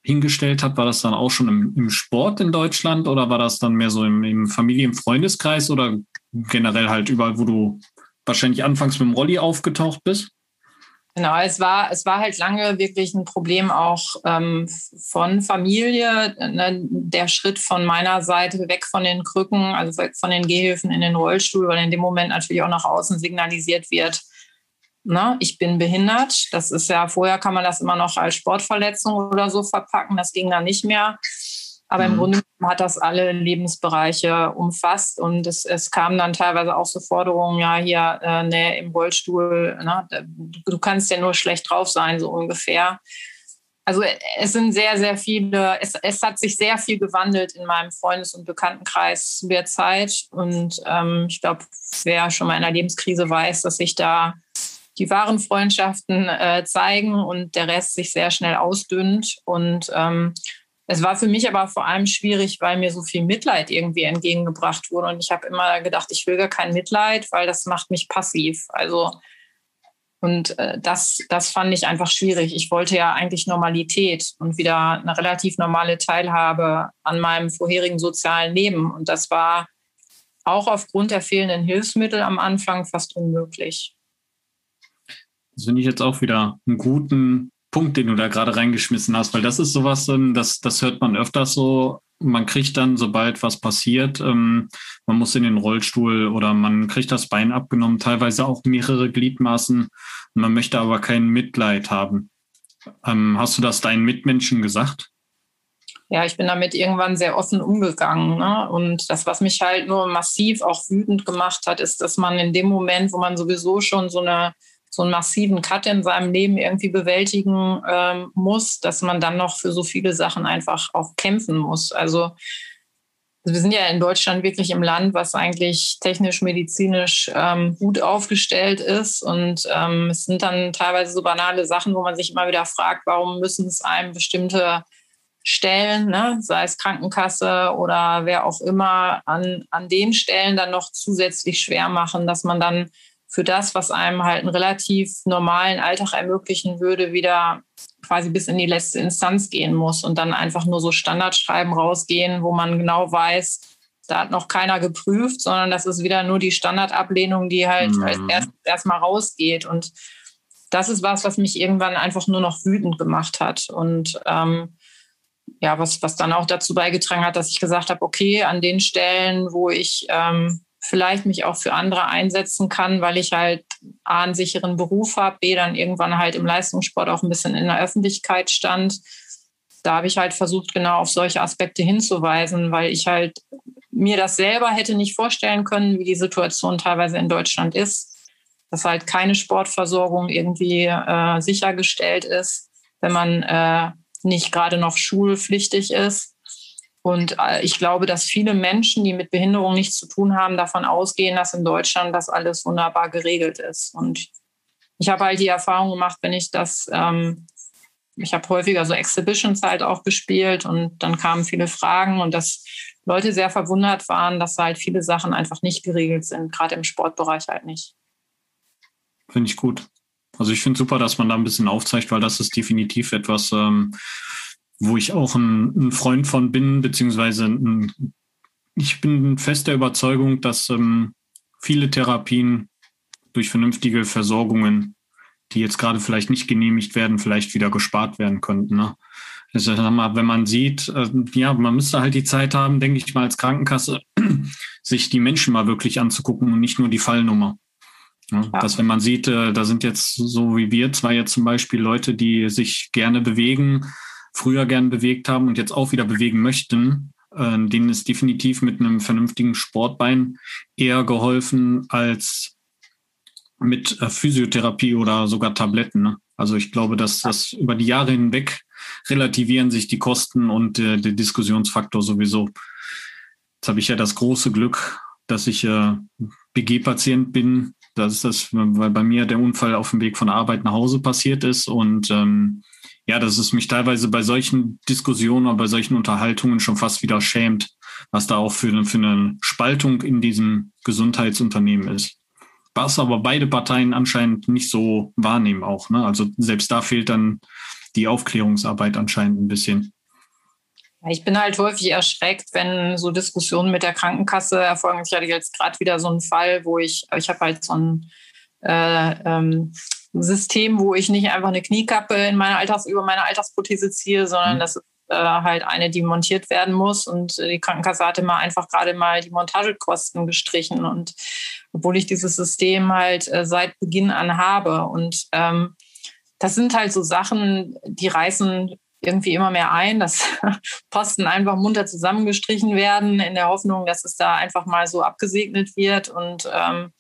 [SPEAKER 1] hingestellt hat, war das dann auch schon im, im Sport in Deutschland oder war das dann mehr so im, im Familien-Freundeskreis oder generell halt überall, wo du wahrscheinlich anfangs mit dem Rolli aufgetaucht bist?
[SPEAKER 3] Genau, es war, es war halt lange wirklich ein Problem auch ähm, von Familie. Ne, der Schritt von meiner Seite weg von den Krücken, also weg von den Gehhilfen in den Rollstuhl, weil in dem Moment natürlich auch nach außen signalisiert wird, ne, ich bin behindert. Das ist ja, vorher kann man das immer noch als Sportverletzung oder so verpacken. Das ging dann nicht mehr. Aber mhm. im Grunde hat das alle Lebensbereiche umfasst und es, es kamen dann teilweise auch so Forderungen, ja, hier, äh, nee, im Rollstuhl, ne, du kannst ja nur schlecht drauf sein, so ungefähr. Also es sind sehr, sehr viele, es, es hat sich sehr viel gewandelt in meinem Freundes- und Bekanntenkreis zu der Zeit. Und ähm, ich glaube, wer schon mal in einer Lebenskrise weiß, dass sich da die wahren Freundschaften äh, zeigen und der Rest sich sehr schnell ausdünnt. Und ähm, es war für mich aber vor allem schwierig, weil mir so viel Mitleid irgendwie entgegengebracht wurde. Und ich habe immer gedacht, ich will gar kein Mitleid, weil das macht mich passiv. Also, und äh, das, das fand ich einfach schwierig. Ich wollte ja eigentlich Normalität und wieder eine relativ normale Teilhabe an meinem vorherigen sozialen Leben. Und das war auch aufgrund der fehlenden Hilfsmittel am Anfang fast unmöglich.
[SPEAKER 1] Das finde ich jetzt auch wieder einen guten Punkt, den du da gerade reingeschmissen hast, weil das ist sowas, ähm, das, das hört man öfters so. Man kriegt dann, sobald was passiert, ähm, man muss in den Rollstuhl oder man kriegt das Bein abgenommen, teilweise auch mehrere Gliedmaßen. Man möchte aber kein Mitleid haben. Ähm, hast du das deinen Mitmenschen gesagt?
[SPEAKER 3] ja, ich bin damit irgendwann sehr offen umgegangen. Ne? Und das, was mich halt nur massiv auch wütend gemacht hat, ist, dass man in dem Moment, wo man sowieso schon so eine so einen massiven Cut in seinem Leben irgendwie bewältigen ähm, muss, dass man dann noch für so viele Sachen einfach auch kämpfen muss. Also wir sind ja in Deutschland wirklich im Land, was eigentlich technisch, medizinisch ähm, gut aufgestellt ist. Und ähm, es sind dann teilweise so banale Sachen, wo man sich immer wieder fragt, warum müssen es einem bestimmte Stellen, ne, sei es Krankenkasse oder wer auch immer, an, an den Stellen dann noch zusätzlich schwer machen, dass man dann für das, was einem halt einen relativ normalen Alltag ermöglichen würde, wieder quasi bis in die letzte Instanz gehen muss und dann einfach nur so Standardschreiben rausgehen, wo man genau weiß, da hat noch keiner geprüft, sondern das ist wieder nur die Standardablehnung, die halt, mhm. halt erst erstmal rausgeht. Und das ist was, was mich irgendwann einfach nur noch wütend gemacht hat. Und ähm, ja, was, was dann auch dazu beigetragen hat, dass ich gesagt habe, okay, an den Stellen, wo ich ähm, vielleicht mich auch für andere einsetzen kann, weil ich halt A, einen sicheren Beruf habe, B, dann irgendwann halt im Leistungssport auch ein bisschen in der Öffentlichkeit stand. Da habe ich halt versucht, genau auf solche Aspekte hinzuweisen, weil ich halt mir das selber hätte nicht vorstellen können, wie die Situation teilweise in Deutschland ist, dass halt keine Sportversorgung irgendwie äh, sichergestellt ist, wenn man äh, nicht gerade noch schulpflichtig ist und äh, ich glaube, dass viele Menschen, die mit Behinderung nichts zu tun haben, davon ausgehen, dass in Deutschland das alles wunderbar geregelt ist. Und ich habe halt die Erfahrung gemacht, wenn ich das, ähm, ich habe häufiger so Exhibitions halt auch gespielt und dann kamen viele Fragen und dass Leute sehr verwundert waren, dass halt viele Sachen einfach nicht geregelt sind, gerade im Sportbereich halt nicht.
[SPEAKER 1] Finde ich gut. Also ich finde super, dass man da ein bisschen aufzeigt, weil das ist definitiv etwas, ähm, wo ich auch ein, ein Freund von bin, beziehungsweise ein, ich bin fester Überzeugung, dass ähm, viele Therapien durch vernünftige Versorgungen, die jetzt gerade vielleicht nicht genehmigt werden, vielleicht wieder gespart werden könnten. Ne? Also, wenn man sieht, äh, ja, man müsste halt die Zeit haben, denke ich mal, als Krankenkasse, <clears throat> sich die Menschen mal wirklich anzugucken und nicht nur die Fallnummer. Ja, ja. Dass wenn man sieht, äh, da sind jetzt so wie wir zwei jetzt zum Beispiel Leute, die sich gerne bewegen, früher gern bewegt haben und jetzt auch wieder bewegen möchten, äh, denen ist definitiv mit einem vernünftigen Sportbein eher geholfen als mit äh, Physiotherapie oder sogar Tabletten. Ne? Also ich glaube, dass das über die Jahre hinweg relativieren sich die Kosten und äh, der Diskussionsfaktor sowieso. Jetzt habe ich ja das große Glück, dass ich äh, BG-Patient bin. Das ist das, weil bei mir der Unfall auf dem Weg von Arbeit nach Hause passiert ist und ähm, ja, dass es mich teilweise bei solchen Diskussionen oder bei solchen Unterhaltungen schon fast wieder schämt, was da auch für, für eine Spaltung in diesem Gesundheitsunternehmen ist. Was aber beide Parteien anscheinend nicht so wahrnehmen auch. Ne? Also selbst da fehlt dann die Aufklärungsarbeit anscheinend ein bisschen.
[SPEAKER 3] Ich bin halt häufig erschreckt, wenn so Diskussionen mit der Krankenkasse erfolgen. Ich hatte jetzt gerade wieder so einen Fall, wo ich, ich habe halt so ein äh, ähm, System, wo ich nicht einfach eine Kniekappe in meine Alltags über meine Alltagsprothese ziehe, sondern mhm. das ist äh, halt eine, die montiert werden muss. Und die Krankenkasse hatte mal einfach gerade mal die Montagekosten gestrichen. Und obwohl ich dieses System halt äh, seit Beginn an habe. Und ähm, das sind halt so Sachen, die reißen irgendwie immer mehr ein, dass <laughs> Posten einfach munter zusammengestrichen werden, in der Hoffnung, dass es da einfach mal so abgesegnet wird. Und ähm,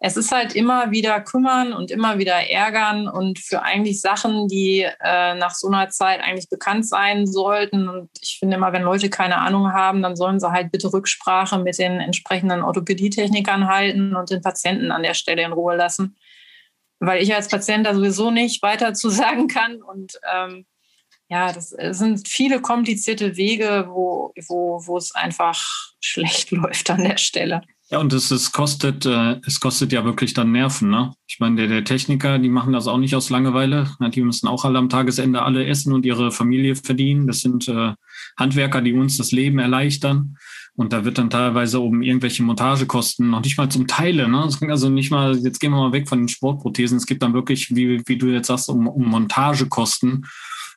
[SPEAKER 3] es ist halt immer wieder kümmern und immer wieder ärgern und für eigentlich Sachen, die äh, nach so einer Zeit eigentlich bekannt sein sollten. Und ich finde immer, wenn Leute keine Ahnung haben, dann sollen sie halt bitte Rücksprache mit den entsprechenden Orthopädietechnikern halten und den Patienten an der Stelle in Ruhe lassen. Weil ich als Patient da sowieso nicht weiter zu <laughs> sagen kann. Und ähm, ja, das sind viele komplizierte Wege, wo, wo, wo es einfach schlecht <laughs> läuft an der Stelle.
[SPEAKER 1] Ja, und es, es kostet, äh, es kostet ja wirklich dann Nerven, ne? Ich meine, der, der Techniker, die machen das auch nicht aus Langeweile. Ne? Die müssen auch alle am Tagesende alle essen und ihre Familie verdienen. Das sind äh, Handwerker, die uns das Leben erleichtern. Und da wird dann teilweise um irgendwelche Montagekosten noch nicht mal zum Teile, ne? Also nicht mal, jetzt gehen wir mal weg von den Sportprothesen. Es gibt dann wirklich, wie, wie du jetzt sagst, um, um Montagekosten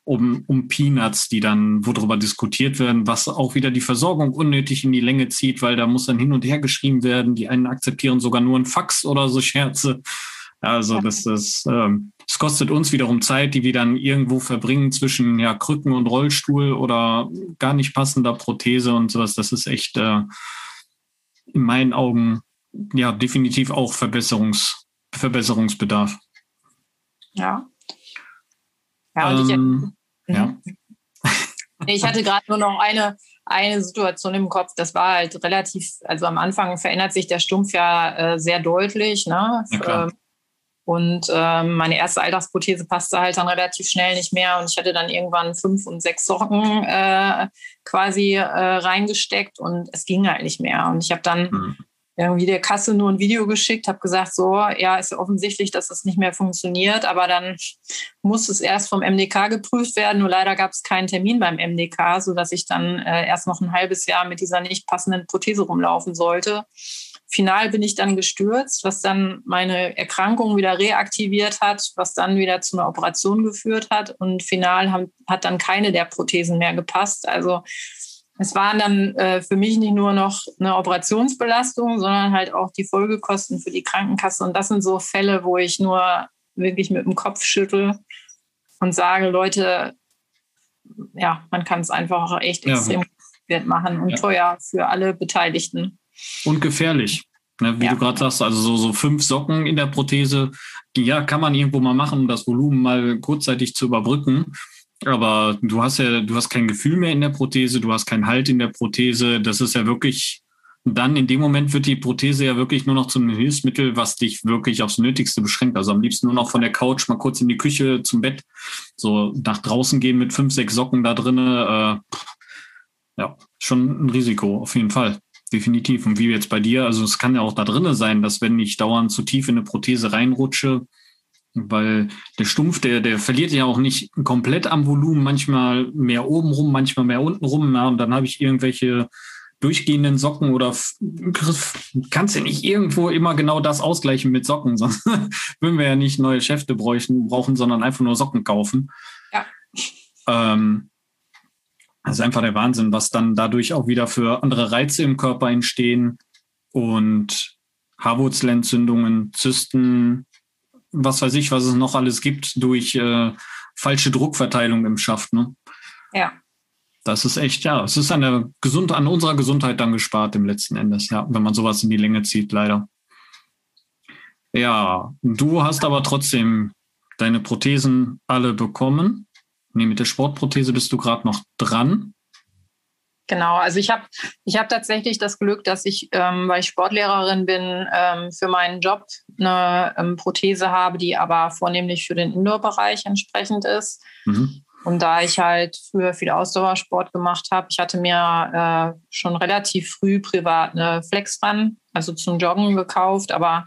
[SPEAKER 1] um, um Peanuts, die dann, wo darüber diskutiert werden, was auch wieder die Versorgung unnötig in die Länge zieht, weil da muss dann hin und her geschrieben werden. Die einen akzeptieren sogar nur ein Fax oder so Scherze. Also das ist, ähm, es kostet uns wiederum Zeit, die wir dann irgendwo verbringen zwischen ja, Krücken und Rollstuhl oder gar nicht passender Prothese und sowas. Das ist echt äh, in meinen Augen ja definitiv auch Verbesserungs, Verbesserungsbedarf.
[SPEAKER 3] Ja, ja, und ähm, ich, ja. <laughs> Ich hatte gerade nur noch eine, eine Situation im Kopf, das war halt relativ, also am Anfang verändert sich der Stumpf ja äh, sehr deutlich. Ne? Ja, ähm, und äh, meine erste Alltagsprothese passte halt dann relativ schnell nicht mehr. Und ich hatte dann irgendwann fünf und sechs Socken äh, quasi äh, reingesteckt und es ging halt nicht mehr. Und ich habe dann mhm irgendwie der Kasse nur ein Video geschickt, habe gesagt, so, ja, ist ja offensichtlich, dass das nicht mehr funktioniert, aber dann muss es erst vom MDK geprüft werden. Nur leider gab es keinen Termin beim MDK, sodass ich dann äh, erst noch ein halbes Jahr mit dieser nicht passenden Prothese rumlaufen sollte. Final bin ich dann gestürzt, was dann meine Erkrankung wieder reaktiviert hat, was dann wieder zu einer Operation geführt hat. Und final haben, hat dann keine der Prothesen mehr gepasst. Also es waren dann äh, für mich nicht nur noch eine Operationsbelastung, sondern halt auch die Folgekosten für die Krankenkasse. Und das sind so Fälle, wo ich nur wirklich mit dem Kopf schüttel und sage, Leute, ja, man kann es einfach echt ja. extrem wert machen und ja. teuer für alle Beteiligten.
[SPEAKER 1] Und gefährlich. Ne, wie ja. du gerade sagst, also so, so fünf Socken in der Prothese, ja, kann man irgendwo mal machen, um das Volumen mal kurzzeitig zu überbrücken. Aber du hast ja, du hast kein Gefühl mehr in der Prothese, du hast keinen Halt in der Prothese. Das ist ja wirklich, dann in dem Moment wird die Prothese ja wirklich nur noch zum Hilfsmittel, was dich wirklich aufs Nötigste beschränkt. Also am liebsten nur noch von der Couch mal kurz in die Küche zum Bett, so nach draußen gehen mit fünf, sechs Socken da drinnen. Äh, ja, schon ein Risiko, auf jeden Fall. Definitiv. Und wie jetzt bei dir, also es kann ja auch da drinnen sein, dass wenn ich dauernd zu tief in eine Prothese reinrutsche, weil der Stumpf, der, der verliert ja auch nicht komplett am Volumen, manchmal mehr oben rum, manchmal mehr unten rum. Ja, und dann habe ich irgendwelche durchgehenden Socken oder kannst ja nicht irgendwo immer genau das ausgleichen mit Socken, <laughs> sonst würden wir ja nicht neue Schäfte bräuchten, brauchen, sondern einfach nur Socken kaufen. Ja. Ähm, das ist einfach der Wahnsinn, was dann dadurch auch wieder für andere Reize im Körper entstehen und Haarwurzelentzündungen, Zysten, was weiß ich, was es noch alles gibt, durch äh, falsche Druckverteilung im Schaft. Ne?
[SPEAKER 3] Ja.
[SPEAKER 1] Das ist echt, ja, es ist an, der Gesund an unserer Gesundheit dann gespart im letzten Endes, ja, wenn man sowas in die Länge zieht, leider. Ja, du hast aber trotzdem deine Prothesen alle bekommen. Nee, mit der Sportprothese bist du gerade noch dran.
[SPEAKER 3] Genau, also ich habe ich hab tatsächlich das Glück, dass ich, ähm, weil ich Sportlehrerin bin, ähm, für meinen Job eine ähm, Prothese habe, die aber vornehmlich für den Indoor-Bereich entsprechend ist. Mhm. Und da ich halt früher viel Ausdauersport gemacht habe, ich hatte mir äh, schon relativ früh privat eine Flexrun, also zum Joggen gekauft, aber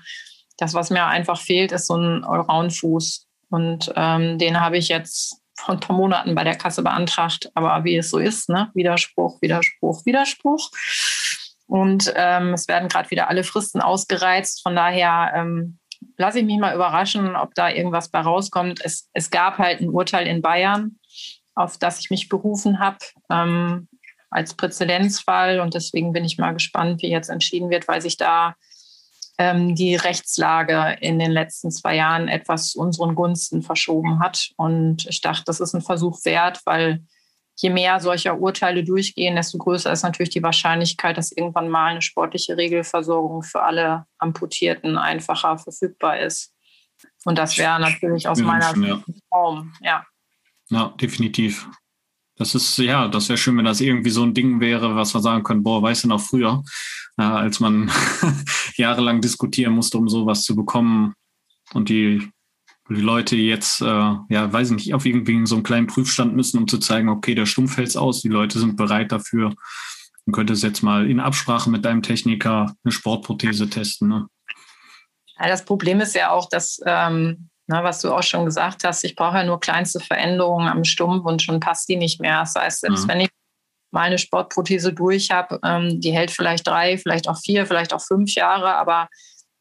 [SPEAKER 3] das, was mir einfach fehlt, ist so ein Allround-Fuß. Und ähm, den habe ich jetzt vor ein paar Monaten bei der Kasse beantragt, aber wie es so ist, ne? Widerspruch, Widerspruch, Widerspruch. Und ähm, es werden gerade wieder alle Fristen ausgereizt. Von daher ähm, lasse ich mich mal überraschen, ob da irgendwas bei rauskommt. Es, es gab halt ein Urteil in Bayern, auf das ich mich berufen habe, ähm, als Präzedenzfall. Und deswegen bin ich mal gespannt, wie jetzt entschieden wird, weil sich da die Rechtslage in den letzten zwei Jahren etwas unseren Gunsten verschoben hat. Und ich dachte, das ist ein Versuch wert, weil je mehr solcher Urteile durchgehen, desto größer ist natürlich die Wahrscheinlichkeit, dass irgendwann mal eine sportliche Regelversorgung für alle Amputierten einfacher verfügbar ist. Und das wäre natürlich aus meiner Sicht ja. Traum, ja.
[SPEAKER 1] Ja, definitiv. Das ist, ja, das wäre schön, wenn das irgendwie so ein Ding wäre, was wir sagen können, boah, weißt du noch früher, äh, als man <laughs> jahrelang diskutieren musste, um sowas zu bekommen und die die Leute jetzt, äh, ja, weiß ich nicht, auf irgendwie so einen kleinen Prüfstand müssen, um zu zeigen, okay, der Stumpf hält's aus, die Leute sind bereit dafür. Du könntest jetzt mal in Absprache mit deinem Techniker eine Sportprothese testen. Ne?
[SPEAKER 3] Ja, das Problem ist ja auch, dass, ähm, na, was du auch schon gesagt hast, ich brauche ja nur kleinste Veränderungen am Stumpf und schon passt die nicht mehr. Das heißt, selbst ja. wenn ich mal eine Sportprothese durch habe, ähm, die hält vielleicht drei, vielleicht auch vier, vielleicht auch fünf Jahre, aber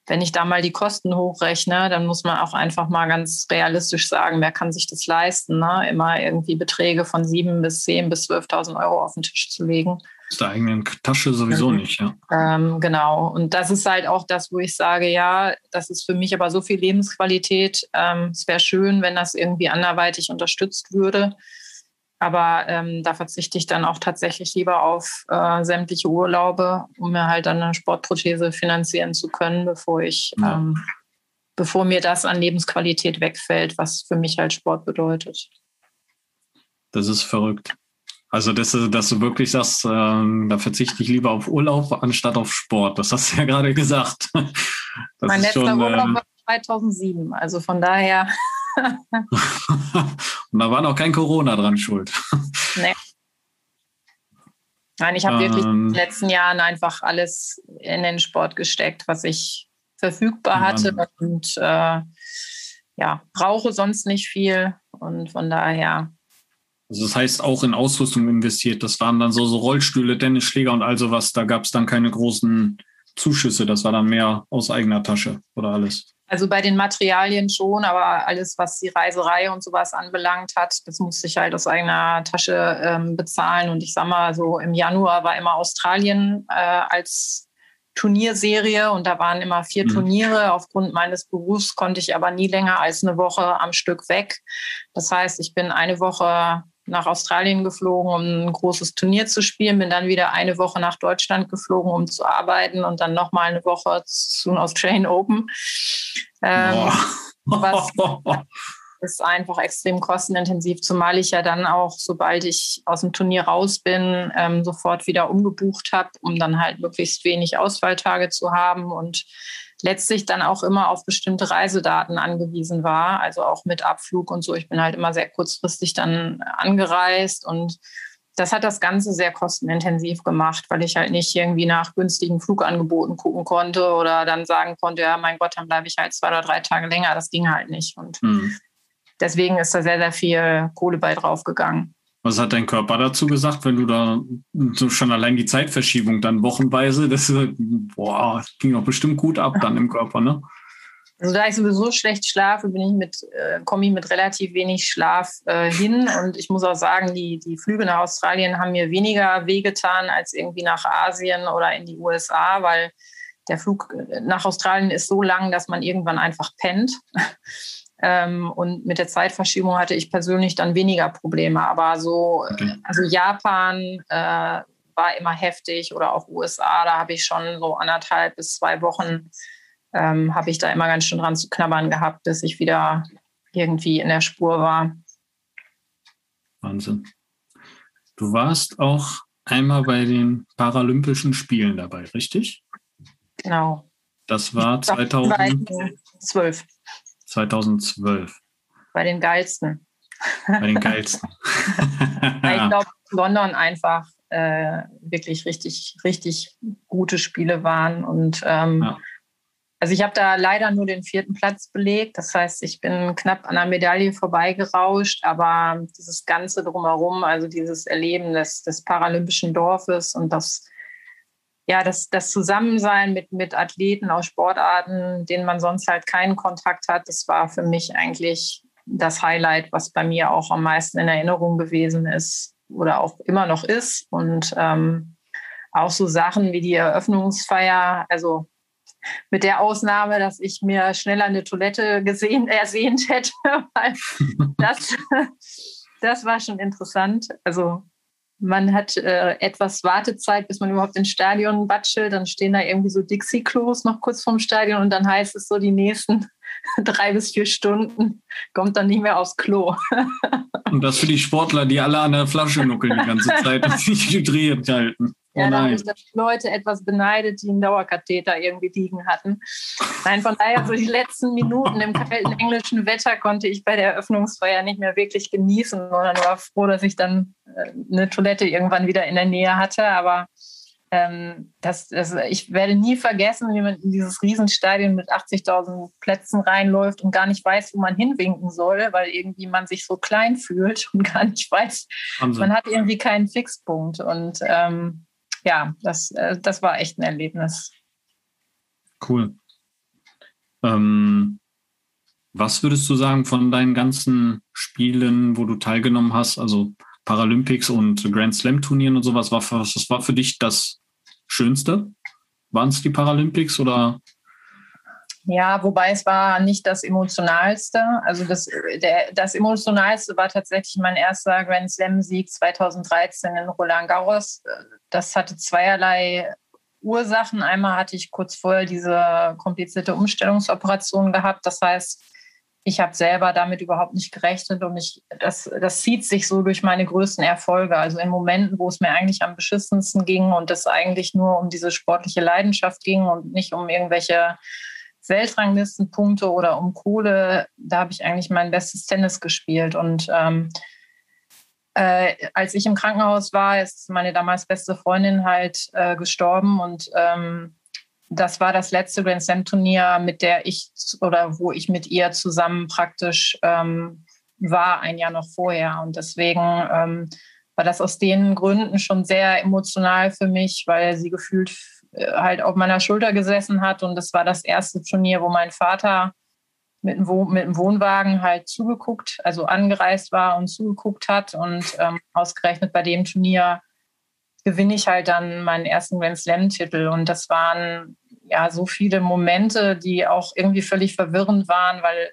[SPEAKER 3] wenn ich da mal die Kosten hochrechne, dann muss man auch einfach mal ganz realistisch sagen, wer kann sich das leisten, ne? immer irgendwie Beträge von sieben bis zehn bis 12.000 Euro auf den Tisch zu legen.
[SPEAKER 1] Aus der eigenen Tasche sowieso mhm. nicht, ja.
[SPEAKER 3] Ähm, genau. Und das ist halt auch das, wo ich sage, ja, das ist für mich aber so viel Lebensqualität. Ähm, es wäre schön, wenn das irgendwie anderweitig unterstützt würde. Aber ähm, da verzichte ich dann auch tatsächlich lieber auf äh, sämtliche Urlaube, um mir halt dann eine Sportprothese finanzieren zu können, bevor ich, ja. ähm, bevor mir das an Lebensqualität wegfällt, was für mich halt Sport bedeutet.
[SPEAKER 1] Das ist verrückt. Also, dass, dass du wirklich sagst, äh, da verzichte ich lieber auf Urlaub anstatt auf Sport. Das hast du ja <laughs> gerade gesagt.
[SPEAKER 3] Das mein letzter schon, Urlaub äh, war 2007. Also von daher.
[SPEAKER 1] Und da war noch kein Corona dran schuld. Nee.
[SPEAKER 3] Nein, ich habe ähm, wirklich in den letzten Jahren einfach alles in den Sport gesteckt, was ich verfügbar hatte Mann. und äh, ja, brauche sonst nicht viel und von daher.
[SPEAKER 1] Also das heißt auch in Ausrüstung investiert. Das waren dann so, so Rollstühle, Tennisschläger und all sowas. Da gab es dann keine großen Zuschüsse. Das war dann mehr aus eigener Tasche oder alles.
[SPEAKER 3] Also bei den Materialien schon, aber alles, was die Reiserei und sowas anbelangt hat, das musste ich halt aus eigener Tasche ähm, bezahlen. Und ich sag mal, so im Januar war immer Australien äh, als Turnierserie und da waren immer vier mhm. Turniere. Aufgrund meines Berufs konnte ich aber nie länger als eine Woche am Stück weg. Das heißt, ich bin eine Woche nach Australien geflogen, um ein großes Turnier zu spielen, bin dann wieder eine Woche nach Deutschland geflogen, um zu arbeiten und dann nochmal eine Woche zum Australian Open. Ähm, was <laughs> ist einfach extrem kostenintensiv, zumal ich ja dann auch, sobald ich aus dem Turnier raus bin, ähm, sofort wieder umgebucht habe, um dann halt möglichst wenig Ausfalltage zu haben und letztlich dann auch immer auf bestimmte Reisedaten angewiesen war, also auch mit Abflug und so. Ich bin halt immer sehr kurzfristig dann angereist und das hat das Ganze sehr kostenintensiv gemacht, weil ich halt nicht irgendwie nach günstigen Flugangeboten gucken konnte oder dann sagen konnte, ja, mein Gott, dann bleibe ich halt zwei oder drei Tage länger. Das ging halt nicht. Und mhm. deswegen ist da sehr, sehr viel Kohle bei draufgegangen.
[SPEAKER 1] Was hat dein Körper dazu gesagt, wenn du da schon allein die Zeitverschiebung dann wochenweise, das boah, ging doch bestimmt gut ab dann im Körper, ne?
[SPEAKER 3] Also da ich sowieso schlecht schlafe, bin ich mit, äh, komme ich mit relativ wenig Schlaf äh, hin. Und ich muss auch sagen, die, die Flüge nach Australien haben mir weniger wehgetan als irgendwie nach Asien oder in die USA, weil der Flug nach Australien ist so lang, dass man irgendwann einfach pennt. Ähm, und mit der Zeitverschiebung hatte ich persönlich dann weniger Probleme. Aber so, okay. also Japan äh, war immer heftig oder auch USA, da habe ich schon so anderthalb bis zwei Wochen, ähm, habe ich da immer ganz schön dran zu knabbern gehabt, bis ich wieder irgendwie in der Spur war.
[SPEAKER 1] Wahnsinn. Du warst auch einmal bei den Paralympischen Spielen dabei, richtig?
[SPEAKER 3] Genau.
[SPEAKER 1] Das war 2012. 2012.
[SPEAKER 3] Bei den geilsten.
[SPEAKER 1] Bei den geilsten. <laughs>
[SPEAKER 3] ich glaube, <laughs> London einfach äh, wirklich richtig, richtig gute Spiele waren. Und ähm, ja. also ich habe da leider nur den vierten Platz belegt. Das heißt, ich bin knapp an der Medaille vorbeigerauscht, aber dieses Ganze drumherum, also dieses Erleben des, des paralympischen Dorfes und das ja, das, das Zusammensein mit, mit Athleten aus Sportarten, denen man sonst halt keinen Kontakt hat, das war für mich eigentlich das Highlight, was bei mir auch am meisten in Erinnerung gewesen ist oder auch immer noch ist. Und ähm, auch so Sachen wie die Eröffnungsfeier, also mit der Ausnahme, dass ich mir schneller eine Toilette gesehen, ersehnt hätte, <laughs> weil das, das war schon interessant. Also man hat äh, etwas Wartezeit, bis man überhaupt ins Stadion batschelt. Dann stehen da irgendwie so Dixie-Klos noch kurz vorm Stadion und dann heißt es so, die nächsten <laughs> drei bis vier Stunden kommt dann nicht mehr aufs Klo.
[SPEAKER 1] und das für die Sportler, die alle an der Flasche nuckeln die ganze Zeit und <laughs> sich hydriert halten.
[SPEAKER 3] Ja, oh da habe ich Leute etwas beneidet, die einen Dauerkatheter irgendwie liegen hatten. Nein, von daher, so die letzten Minuten im kalten englischen Wetter konnte ich bei der Eröffnungsfeier nicht mehr wirklich genießen, sondern war froh, dass ich dann äh, eine Toilette irgendwann wieder in der Nähe hatte. Aber ähm, das, das, ich werde nie vergessen, wie man in dieses Riesenstadion mit 80.000 Plätzen reinläuft und gar nicht weiß, wo man hinwinken soll, weil irgendwie man sich so klein fühlt und gar nicht weiß, Wahnsinn. man hat irgendwie keinen Fixpunkt. Und ähm, ja, das, äh, das war echt ein Erlebnis.
[SPEAKER 1] Cool. Ähm, was würdest du sagen von deinen ganzen Spielen, wo du teilgenommen hast, also Paralympics und Grand Slam Turnieren und sowas, was war für dich das Schönste? Waren es die Paralympics oder?
[SPEAKER 3] Ja, wobei es war nicht das Emotionalste. Also das, der, das Emotionalste war tatsächlich mein erster Grand Slam-Sieg 2013 in Roland Garros das hatte zweierlei Ursachen. Einmal hatte ich kurz vorher diese komplizierte Umstellungsoperation gehabt. Das heißt, ich habe selber damit überhaupt nicht gerechnet und ich, das, das zieht sich so durch meine größten Erfolge. Also in Momenten, wo es mir eigentlich am beschissensten ging und es eigentlich nur um diese sportliche Leidenschaft ging und nicht um irgendwelche Weltranglistenpunkte oder um Kohle, da habe ich eigentlich mein bestes Tennis gespielt. Und ähm, äh, als ich im Krankenhaus war, ist meine damals beste Freundin halt äh, gestorben und ähm, das war das letzte Grand Slam Turnier, mit der ich oder wo ich mit ihr zusammen praktisch ähm, war, ein Jahr noch vorher. Und deswegen ähm, war das aus den Gründen schon sehr emotional für mich, weil sie gefühlt halt auf meiner Schulter gesessen hat. Und das war das erste Turnier, wo mein Vater mit dem, Wohn mit dem Wohnwagen halt zugeguckt, also angereist war und zugeguckt hat. Und ähm, ausgerechnet bei dem Turnier gewinne ich halt dann meinen ersten Grand Slam-Titel. Und das waren ja so viele Momente, die auch irgendwie völlig verwirrend waren, weil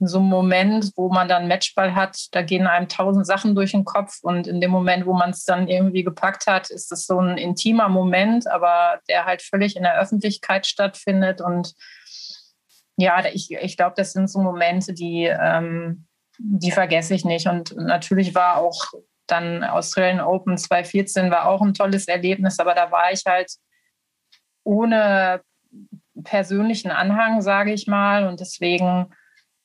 [SPEAKER 3] in so einem Moment, wo man dann Matchball hat, da gehen einem tausend Sachen durch den Kopf. Und in dem Moment, wo man es dann irgendwie gepackt hat, ist es so ein intimer Moment, aber der halt völlig in der Öffentlichkeit stattfindet und ja, ich, ich glaube, das sind so Momente, die, ähm, die vergesse ich nicht. Und natürlich war auch dann Australian Open 2014 war auch ein tolles Erlebnis, aber da war ich halt ohne persönlichen Anhang, sage ich mal. Und deswegen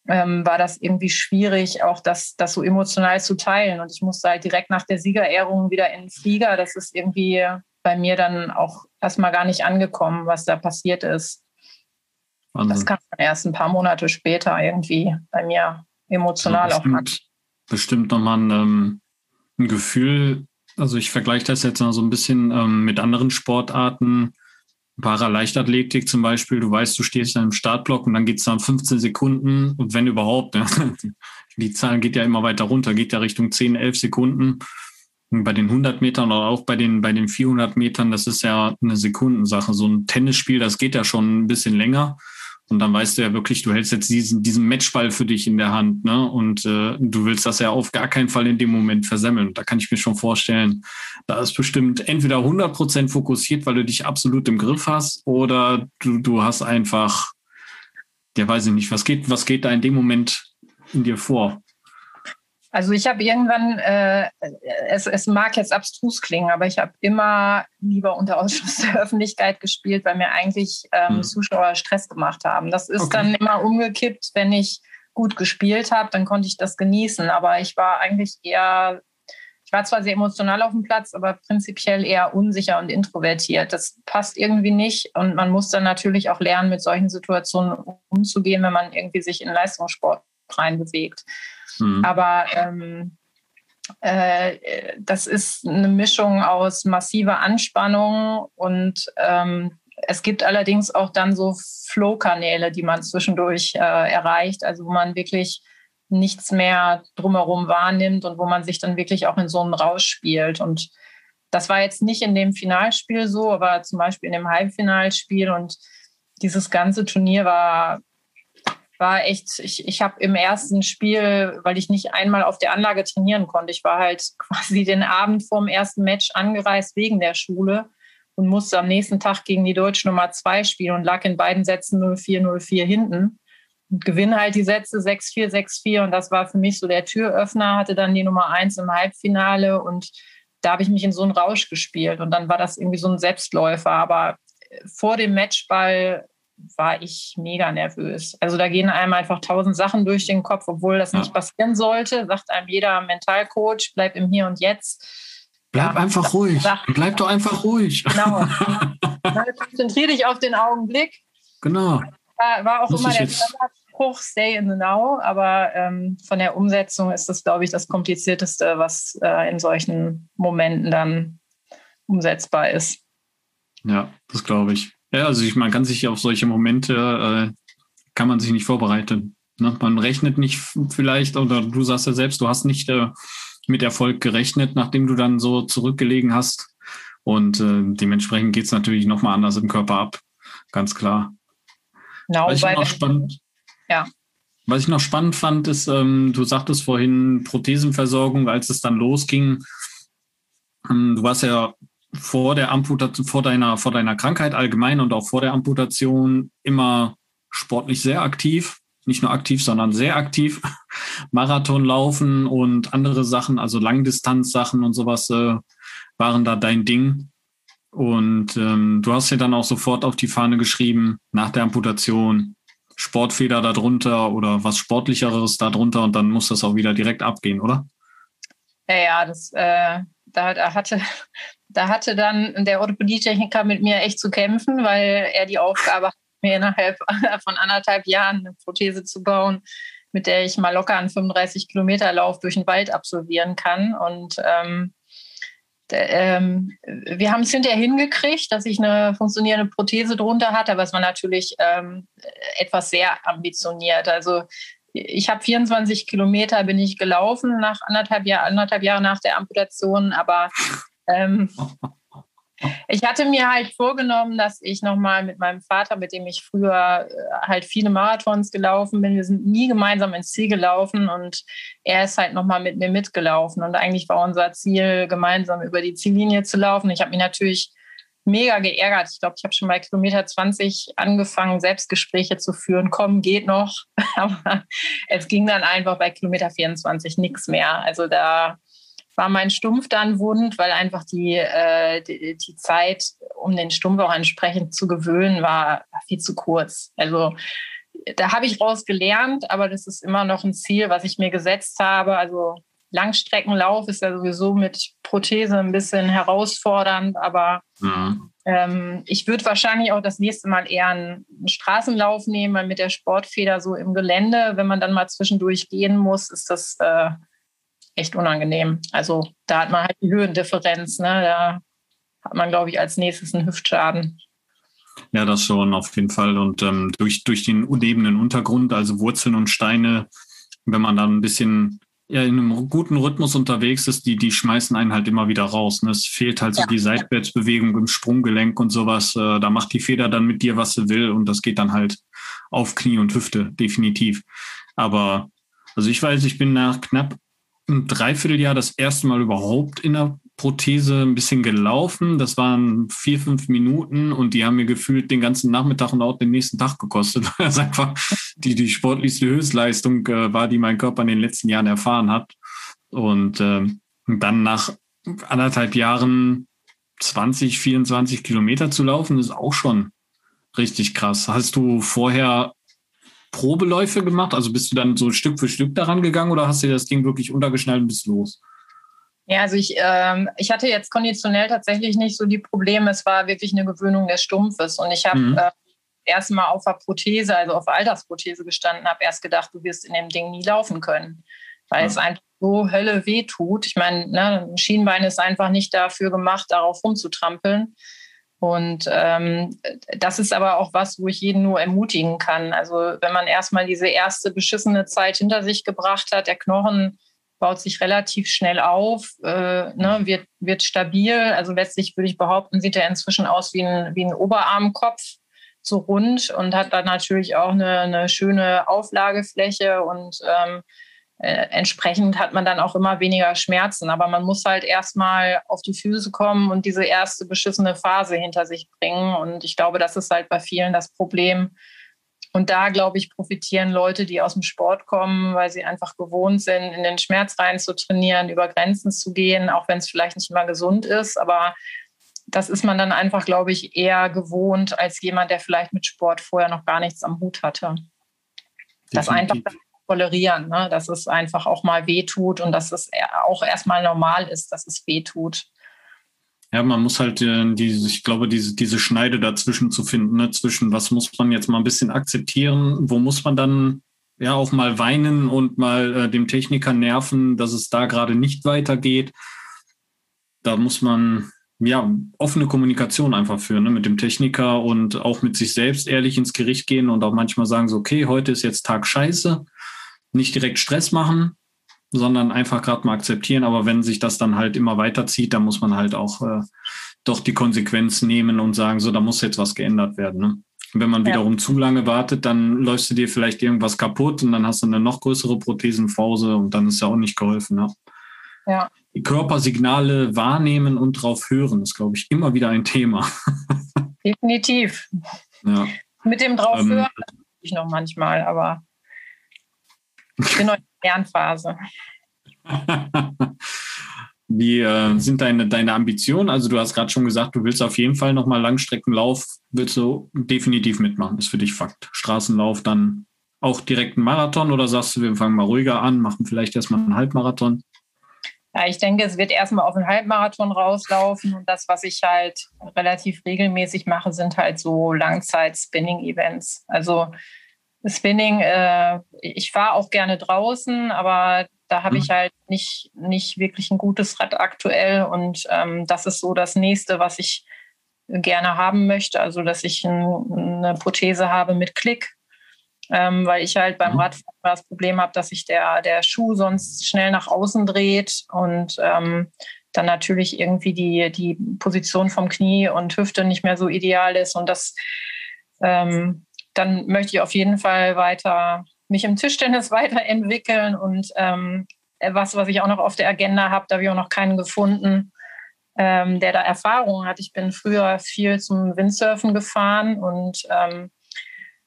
[SPEAKER 3] ähm, war das irgendwie schwierig, auch das, das so emotional zu teilen. Und ich musste halt direkt nach der Siegerehrung wieder in den Flieger. Das ist irgendwie bei mir dann auch erstmal gar nicht angekommen, was da passiert ist. Wahnsinn. Das kam erst ein paar Monate später irgendwie bei mir emotional ja, bestimmt,
[SPEAKER 1] auch Bestimmt nochmal ein, ähm, ein Gefühl, also ich vergleiche das jetzt mal so ein bisschen ähm, mit anderen Sportarten. Paraleichtathletik zum Beispiel, du weißt, du stehst in einem Startblock und dann geht es dann 15 Sekunden und wenn überhaupt, ja, <laughs> die Zahl geht ja immer weiter runter, geht ja Richtung 10, 11 Sekunden. Und bei den 100 Metern oder auch bei den, bei den 400 Metern, das ist ja eine Sekundensache. So ein Tennisspiel, das geht ja schon ein bisschen länger. Und dann weißt du ja wirklich, du hältst jetzt diesen, diesen Matchball für dich in der Hand, ne? Und äh, du willst das ja auf gar keinen Fall in dem Moment versemmeln. Da kann ich mir schon vorstellen, da ist bestimmt entweder 100 Prozent fokussiert, weil du dich absolut im Griff hast, oder du, du hast einfach, ja, weiß ich nicht, was geht, was geht da in dem Moment in dir vor?
[SPEAKER 3] Also ich habe irgendwann, äh, es, es mag jetzt abstrus klingen, aber ich habe immer lieber unter Ausschuss <laughs> der Öffentlichkeit gespielt, weil mir eigentlich ähm, mhm. Zuschauer Stress gemacht haben. Das ist okay. dann immer umgekippt, wenn ich gut gespielt habe, dann konnte ich das genießen. Aber ich war eigentlich eher, ich war zwar sehr emotional auf dem Platz, aber prinzipiell eher unsicher und introvertiert. Das passt irgendwie nicht. Und man muss dann natürlich auch lernen, mit solchen Situationen umzugehen, wenn man irgendwie sich in Leistungssport reinbewegt. Mhm. Aber ähm, äh, das ist eine Mischung aus massiver Anspannung und ähm, es gibt allerdings auch dann so Flow-Kanäle, die man zwischendurch äh, erreicht, also wo man wirklich nichts mehr drumherum wahrnimmt und wo man sich dann wirklich auch in so einen Rausch spielt. Und das war jetzt nicht in dem Finalspiel so, aber zum Beispiel in dem Halbfinalspiel und dieses ganze Turnier war, war echt, ich, ich habe im ersten Spiel, weil ich nicht einmal auf der Anlage trainieren konnte, ich war halt <laughs> quasi den Abend vorm ersten Match angereist wegen der Schule und musste am nächsten Tag gegen die deutsche Nummer zwei spielen und lag in beiden Sätzen 0-4, 0-4 hinten. Und gewinne halt die Sätze 6-4, 6-4 und das war für mich so der Türöffner, hatte dann die Nummer eins im Halbfinale und da habe ich mich in so einen Rausch gespielt und dann war das irgendwie so ein Selbstläufer. Aber vor dem Matchball war ich mega nervös. Also da gehen einem einfach tausend Sachen durch den Kopf, obwohl das ja. nicht passieren sollte, sagt einem jeder Mentalcoach, bleib im Hier und Jetzt.
[SPEAKER 1] Bleib ja, einfach ruhig. Sagt, bleib doch einfach ruhig. Genau. <laughs>
[SPEAKER 3] Konzentriere dich auf den Augenblick.
[SPEAKER 1] Genau.
[SPEAKER 3] War, war auch Muss immer der Standardspruch, stay in the now, aber ähm, von der Umsetzung ist das, glaube ich, das Komplizierteste, was äh, in solchen Momenten dann umsetzbar ist.
[SPEAKER 1] Ja, das glaube ich. Ja, also ich, man kann sich auf solche Momente, äh, kann man sich nicht vorbereiten. Ne? Man rechnet nicht vielleicht, oder du sagst ja selbst, du hast nicht äh, mit Erfolg gerechnet, nachdem du dann so zurückgelegen hast. Und äh, dementsprechend geht es natürlich nochmal anders im Körper ab. Ganz klar. Genau, was, ich noch spannend, ja. was ich noch spannend fand, ist, ähm, du sagtest vorhin Prothesenversorgung, als es dann losging. Ähm, du warst ja vor der Amputation, vor deiner, vor deiner Krankheit allgemein und auch vor der Amputation immer sportlich sehr aktiv. Nicht nur aktiv, sondern sehr aktiv. <laughs> Marathon laufen und andere Sachen, also Langdistanzsachen und sowas äh, waren da dein Ding. Und ähm, du hast ja dann auch sofort auf die Fahne geschrieben, nach der Amputation, Sportfeder darunter oder was Sportlicheres darunter und dann muss das auch wieder direkt abgehen, oder?
[SPEAKER 3] Ja, ja, das, äh, da, da, hatte, da hatte dann der Orthopädietechniker mit mir echt zu kämpfen, weil er die Aufgabe hat, mir innerhalb <laughs> von anderthalb Jahren eine Prothese zu bauen, mit der ich mal locker einen 35 Kilometer Lauf durch den Wald absolvieren kann. Und ähm, ähm, wir haben es hinterher hingekriegt, dass ich eine funktionierende Prothese drunter hatte, aber es war natürlich ähm, etwas sehr ambitioniert. Also ich habe 24 Kilometer bin ich gelaufen nach anderthalb, Jahr, anderthalb Jahre nach der Amputation, aber ähm, <laughs> ich hatte mir halt vorgenommen, dass ich nochmal mit meinem Vater, mit dem ich früher äh, halt viele Marathons gelaufen bin, wir sind nie gemeinsam ins Ziel gelaufen und er ist halt nochmal mit mir mitgelaufen. Und eigentlich war unser Ziel, gemeinsam über die Ziellinie zu laufen. Ich habe mich natürlich mega geärgert. Ich glaube, ich habe schon bei Kilometer 20 angefangen, Selbstgespräche zu führen. Komm, geht noch. <laughs> Aber es ging dann einfach bei Kilometer 24 nichts mehr. Also da war mein Stumpf dann wund, weil einfach die, äh, die, die, Zeit, um den Stumpf auch entsprechend zu gewöhnen, war, war viel zu kurz. Also da habe ich raus gelernt, aber das ist immer noch ein Ziel, was ich mir gesetzt habe. Also Langstreckenlauf ist ja sowieso mit Prothese ein bisschen herausfordernd, aber mhm. ähm, ich würde wahrscheinlich auch das nächste Mal eher einen Straßenlauf nehmen, weil mit der Sportfeder so im Gelände, wenn man dann mal zwischendurch gehen muss, ist das äh, echt unangenehm. Also da hat man halt die Höhendifferenz. Ne? Da hat man, glaube ich, als nächstes einen Hüftschaden.
[SPEAKER 1] Ja, das schon auf jeden Fall. Und ähm, durch, durch den unebenen Untergrund, also Wurzeln und Steine, wenn man dann ein bisschen in einem guten Rhythmus unterwegs ist, die, die schmeißen einen halt immer wieder raus. Ne? Es fehlt halt so ja. die Seitwärtsbewegung im Sprunggelenk und sowas. Äh, da macht die Feder dann mit dir, was sie will. Und das geht dann halt auf Knie und Hüfte, definitiv. Aber also ich weiß, ich bin nach knapp ein Dreivierteljahr das erste Mal überhaupt in der Prothese ein bisschen gelaufen. Das waren vier, fünf Minuten und die haben mir gefühlt den ganzen Nachmittag und auch den nächsten Tag gekostet. <laughs> Das ist einfach die, die sportlichste Höchstleistung äh, war, die mein Körper in den letzten Jahren erfahren hat. Und äh, dann nach anderthalb Jahren 20, 24 Kilometer zu laufen, ist auch schon richtig krass. Hast du vorher Probeläufe gemacht? Also bist du dann so Stück für Stück daran gegangen oder hast du das Ding wirklich untergeschnallt und bist los?
[SPEAKER 3] Ja, also ich, ähm, ich hatte jetzt konditionell tatsächlich nicht so die Probleme. Es war wirklich eine Gewöhnung des Stumpfes. Und ich habe mhm. äh, erstmal auf der Prothese, also auf Altersprothese gestanden, habe erst gedacht, du wirst in dem Ding nie laufen können. weil ja. es einfach so Hölle weh tut. Ich meine, ne, ein Schienbein ist einfach nicht dafür gemacht, darauf rumzutrampeln. Und ähm, das ist aber auch was, wo ich jeden nur ermutigen kann. Also wenn man erstmal diese erste beschissene Zeit hinter sich gebracht hat, der Knochen baut sich relativ schnell auf, äh, ne, wird, wird stabil. Also letztlich würde ich behaupten, sieht er inzwischen aus wie ein, wie ein Oberarmkopf, so rund und hat dann natürlich auch eine, eine schöne Auflagefläche und ähm, äh, entsprechend hat man dann auch immer weniger Schmerzen. Aber man muss halt erstmal auf die Füße kommen und diese erste beschissene Phase hinter sich bringen. Und ich glaube, das ist halt bei vielen das Problem. Und da, glaube ich, profitieren Leute, die aus dem Sport kommen, weil sie einfach gewohnt sind, in den Schmerz rein zu trainieren, über Grenzen zu gehen, auch wenn es vielleicht nicht immer gesund ist. Aber das ist man dann einfach, glaube ich, eher gewohnt als jemand, der vielleicht mit Sport vorher noch gar nichts am Hut hatte. Das einfach tolerieren, ne? dass es einfach auch mal wehtut und dass es auch erstmal normal ist, dass es wehtut.
[SPEAKER 1] Ja, man muss halt äh, diese, ich glaube, diese, diese Schneide dazwischen zu finden, ne? zwischen was muss man jetzt mal ein bisschen akzeptieren, wo muss man dann ja auch mal weinen und mal äh, dem Techniker nerven, dass es da gerade nicht weitergeht. Da muss man ja offene Kommunikation einfach führen ne? mit dem Techniker und auch mit sich selbst ehrlich ins Gericht gehen und auch manchmal sagen so, okay, heute ist jetzt Tag Scheiße nicht direkt Stress machen, sondern einfach gerade mal akzeptieren. Aber wenn sich das dann halt immer weiterzieht, dann muss man halt auch äh, doch die Konsequenz nehmen und sagen, so, da muss jetzt was geändert werden. Ne? wenn man wiederum ja. zu lange wartet, dann läufst du dir vielleicht irgendwas kaputt und dann hast du eine noch größere Prothesenpause und dann ist ja auch nicht geholfen. Ne? Ja. Die Körpersignale wahrnehmen und drauf hören ist, glaube ich, immer wieder ein Thema. <laughs>
[SPEAKER 3] Definitiv. Ja. Mit dem drauf ähm, hören ich noch manchmal, aber ich <laughs> Lernphase. <laughs>
[SPEAKER 1] Wie äh, sind deine, deine Ambitionen? Also du hast gerade schon gesagt, du willst auf jeden Fall nochmal Langstreckenlauf, willst du definitiv mitmachen, ist für dich Fakt. Straßenlauf dann auch direkt ein Marathon oder sagst du, wir fangen mal ruhiger an, machen vielleicht erstmal einen Halbmarathon?
[SPEAKER 3] Ja, ich denke, es wird erstmal auf einen Halbmarathon rauslaufen und das, was ich halt relativ regelmäßig mache, sind halt so Langzeit-Spinning-Events. Also Spinning, äh, ich fahre auch gerne draußen, aber da habe mhm. ich halt nicht, nicht wirklich ein gutes Rad aktuell. Und ähm, das ist so das nächste, was ich gerne haben möchte. Also, dass ich ein, eine Prothese habe mit Klick. Ähm, weil ich halt beim mhm. Radfahren das Problem habe, dass sich der, der Schuh sonst schnell nach außen dreht und ähm, dann natürlich irgendwie die, die Position vom Knie und Hüfte nicht mehr so ideal ist. Und das ähm, dann möchte ich auf jeden Fall weiter mich im Tischtennis <laughs> weiterentwickeln und ähm, was, was ich auch noch auf der Agenda habe, da habe ich auch noch keinen gefunden, ähm, der da Erfahrung hat. Ich bin früher viel zum Windsurfen gefahren und ähm,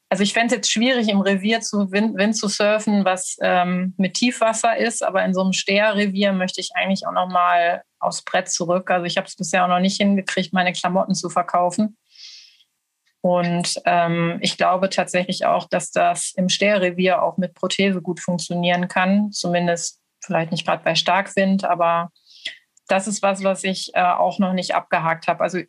[SPEAKER 3] also ich fände es jetzt schwierig, im Revier zu Wind, Wind zu surfen, was ähm, mit Tiefwasser ist, aber in so einem Steherrevier möchte ich eigentlich auch noch mal aufs Brett zurück. Also ich habe es bisher auch noch nicht hingekriegt, meine Klamotten zu verkaufen. Und ähm, ich glaube tatsächlich auch, dass das im Sterrevier auch mit Prothese gut funktionieren kann. Zumindest vielleicht nicht gerade bei Starkwind, aber das ist was, was ich äh, auch noch nicht abgehakt habe. Also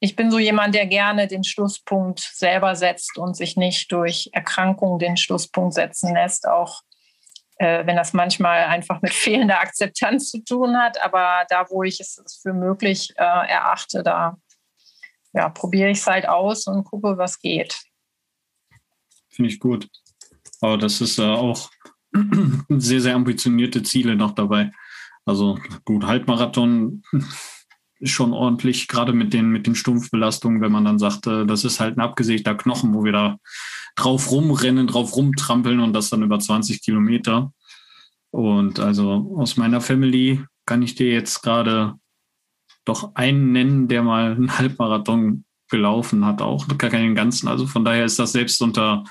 [SPEAKER 3] ich bin so jemand, der gerne den Schlusspunkt selber setzt und sich nicht durch Erkrankung den Schlusspunkt setzen lässt, auch äh, wenn das manchmal einfach mit <laughs> fehlender Akzeptanz zu tun hat. Aber da, wo ich es für möglich äh, erachte, da ja, probiere ich es halt aus und gucke, was geht.
[SPEAKER 1] Finde ich gut. Aber das ist äh, auch <clears throat> sehr, sehr ambitionierte Ziele noch dabei. Also gut, Halbmarathon schon ordentlich, gerade mit den, mit den Stumpfbelastungen, wenn man dann sagt, äh, das ist halt ein abgesägter Knochen, wo wir da drauf rumrennen, drauf rumtrampeln und das dann über 20 Kilometer. Und also aus meiner Family kann ich dir jetzt gerade doch einen nennen, der mal einen Halbmarathon gelaufen hat, auch gar keinen ganzen. Also von daher ist das selbst unter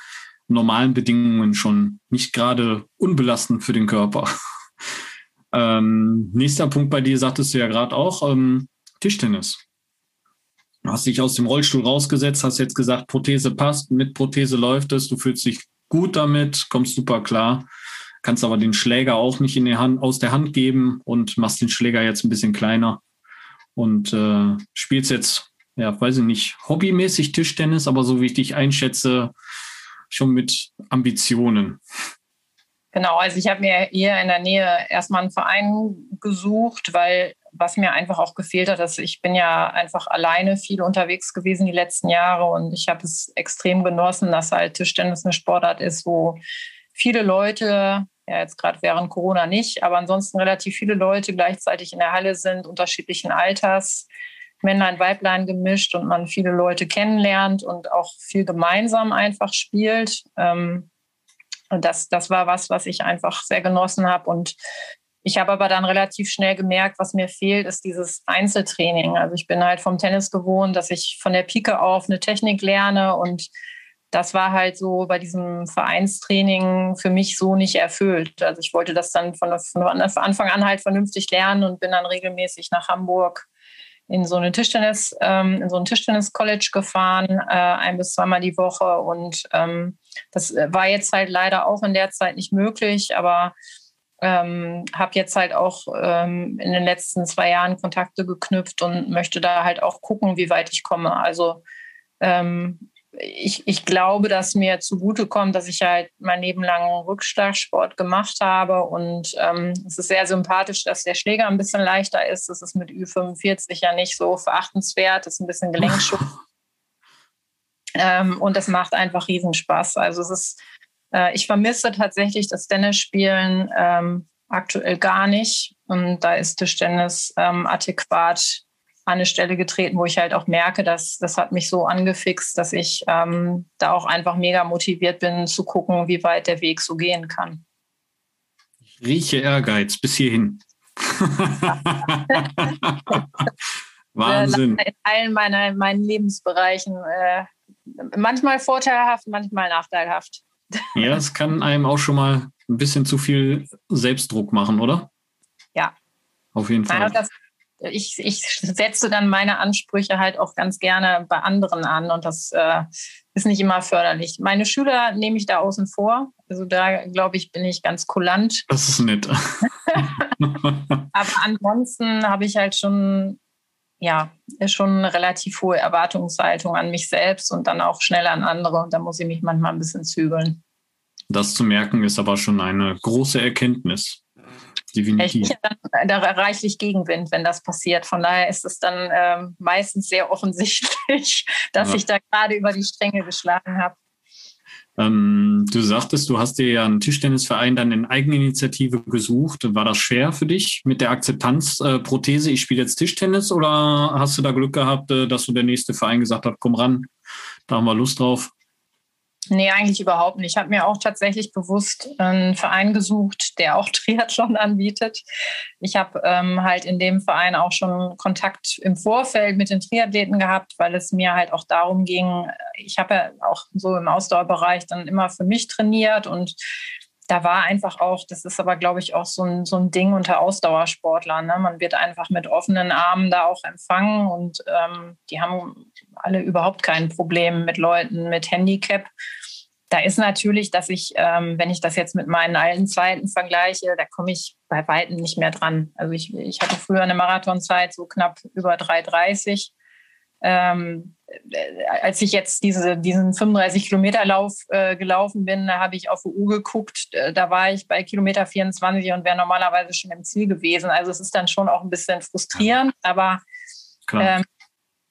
[SPEAKER 1] normalen Bedingungen schon nicht gerade unbelastend für den Körper. <laughs> ähm, nächster Punkt bei dir sagtest du ja gerade auch, ähm, Tischtennis. Du hast dich aus dem Rollstuhl rausgesetzt, hast jetzt gesagt, Prothese passt, mit Prothese läuft es, du fühlst dich gut damit, kommst super klar, kannst aber den Schläger auch nicht in die Hand, aus der Hand geben und machst den Schläger jetzt ein bisschen kleiner und äh, spielst jetzt, ja, weiß ich nicht, hobbymäßig Tischtennis, aber so wie ich dich einschätze, schon mit Ambitionen.
[SPEAKER 3] Genau, also ich habe mir hier in der Nähe erstmal einen Verein gesucht, weil was mir einfach auch gefehlt hat, dass ich bin ja einfach alleine viel unterwegs gewesen die letzten Jahre und ich habe es extrem genossen, dass halt Tischtennis eine Sportart ist, wo viele Leute, ja jetzt gerade während Corona nicht, aber ansonsten relativ viele Leute gleichzeitig in der Halle sind, unterschiedlichen Alters, Männlein, Weiblein gemischt und man viele Leute kennenlernt und auch viel gemeinsam einfach spielt. Ähm, und das, das war was, was ich einfach sehr genossen habe. Und ich habe aber dann relativ schnell gemerkt, was mir fehlt, ist dieses Einzeltraining. Also ich bin halt vom Tennis gewohnt, dass ich von der Pike auf eine Technik lerne und das war halt so bei diesem Vereinstraining für mich so nicht erfüllt. Also ich wollte das dann von, von Anfang an halt vernünftig lernen und bin dann regelmäßig nach Hamburg in so eine Tischtennis, ähm, in so ein Tischtennis-College gefahren, äh, ein bis zweimal die Woche. Und ähm, das war jetzt halt leider auch in der Zeit nicht möglich, aber ähm, habe jetzt halt auch ähm, in den letzten zwei Jahren Kontakte geknüpft und möchte da halt auch gucken, wie weit ich komme. Also ähm, ich, ich glaube, dass mir zugutekommt, dass ich halt mein Leben lang Rückschlagsport gemacht habe. Und ähm, es ist sehr sympathisch, dass der Schläger ein bisschen leichter ist. Das ist mit Ü45 ja nicht so verachtenswert. Das ist ein bisschen Gelenkschutz. <laughs> ähm, und das macht einfach Riesenspaß. Also es ist, äh, ich vermisse tatsächlich das Tennisspielen ähm, aktuell gar nicht. Und da ist Tischtennis ähm, adäquat an eine Stelle getreten, wo ich halt auch merke, dass das hat mich so angefixt, dass ich ähm, da auch einfach mega motiviert bin, zu gucken, wie weit der Weg so gehen kann.
[SPEAKER 1] Ich rieche Ehrgeiz bis hierhin. <laughs> Wahnsinn.
[SPEAKER 3] In allen meiner, meinen Lebensbereichen. Äh, manchmal vorteilhaft, manchmal nachteilhaft.
[SPEAKER 1] Ja, das kann einem auch schon mal ein bisschen zu viel Selbstdruck machen, oder?
[SPEAKER 3] Ja.
[SPEAKER 1] Auf jeden Fall.
[SPEAKER 3] Das, ich, ich setze dann meine Ansprüche halt auch ganz gerne bei anderen an und das äh, ist nicht immer förderlich. Meine Schüler nehme ich da außen vor. Also da glaube ich, bin ich ganz kulant.
[SPEAKER 1] Das ist nett. <laughs> <laughs>
[SPEAKER 3] Aber ansonsten habe ich halt schon, ja, schon eine relativ hohe Erwartungshaltung an mich selbst und dann auch schnell an andere. Und da muss ich mich manchmal ein bisschen zügeln.
[SPEAKER 1] Das zu merken ist aber schon eine große Erkenntnis
[SPEAKER 3] definitiv. Ich dann da reichlich Gegenwind, wenn das passiert. Von daher ist es dann ähm, meistens sehr offensichtlich, <laughs> dass ja. ich da gerade über die Stränge geschlagen habe.
[SPEAKER 1] Ähm, du sagtest, du hast dir ja einen Tischtennisverein dann in Eigeninitiative gesucht. War das schwer für dich mit der Akzeptanz äh? Ich spiele jetzt Tischtennis oder hast du da Glück gehabt, äh, dass du der nächste Verein gesagt hat, komm ran, da haben wir Lust drauf?
[SPEAKER 3] Nee, eigentlich überhaupt nicht. Ich habe mir auch tatsächlich bewusst einen Verein gesucht, der auch <laughs> Triathlon anbietet. Ich habe ähm, halt in dem Verein auch schon Kontakt im Vorfeld mit den Triathleten gehabt, weil es mir halt auch darum ging, ich habe ja auch so im Ausdauerbereich dann immer für mich trainiert und da war einfach auch, das ist aber, glaube ich, auch so ein, so ein Ding unter Ausdauersportlern. Ne? Man wird einfach mit offenen Armen da auch empfangen und ähm, die haben alle überhaupt kein Problem mit Leuten mit Handicap. Da ist natürlich, dass ich, ähm, wenn ich das jetzt mit meinen alten Zeiten vergleiche, da komme ich bei Weitem nicht mehr dran. Also ich, ich hatte früher eine Marathonzeit so knapp über 3,30. Ähm, äh, als ich jetzt diese, diesen 35-Kilometer-Lauf äh, gelaufen bin, da habe ich auf die Uhr geguckt. Äh, da war ich bei Kilometer 24 und wäre normalerweise schon im Ziel gewesen. Also es ist dann schon auch ein bisschen frustrierend, aber ähm,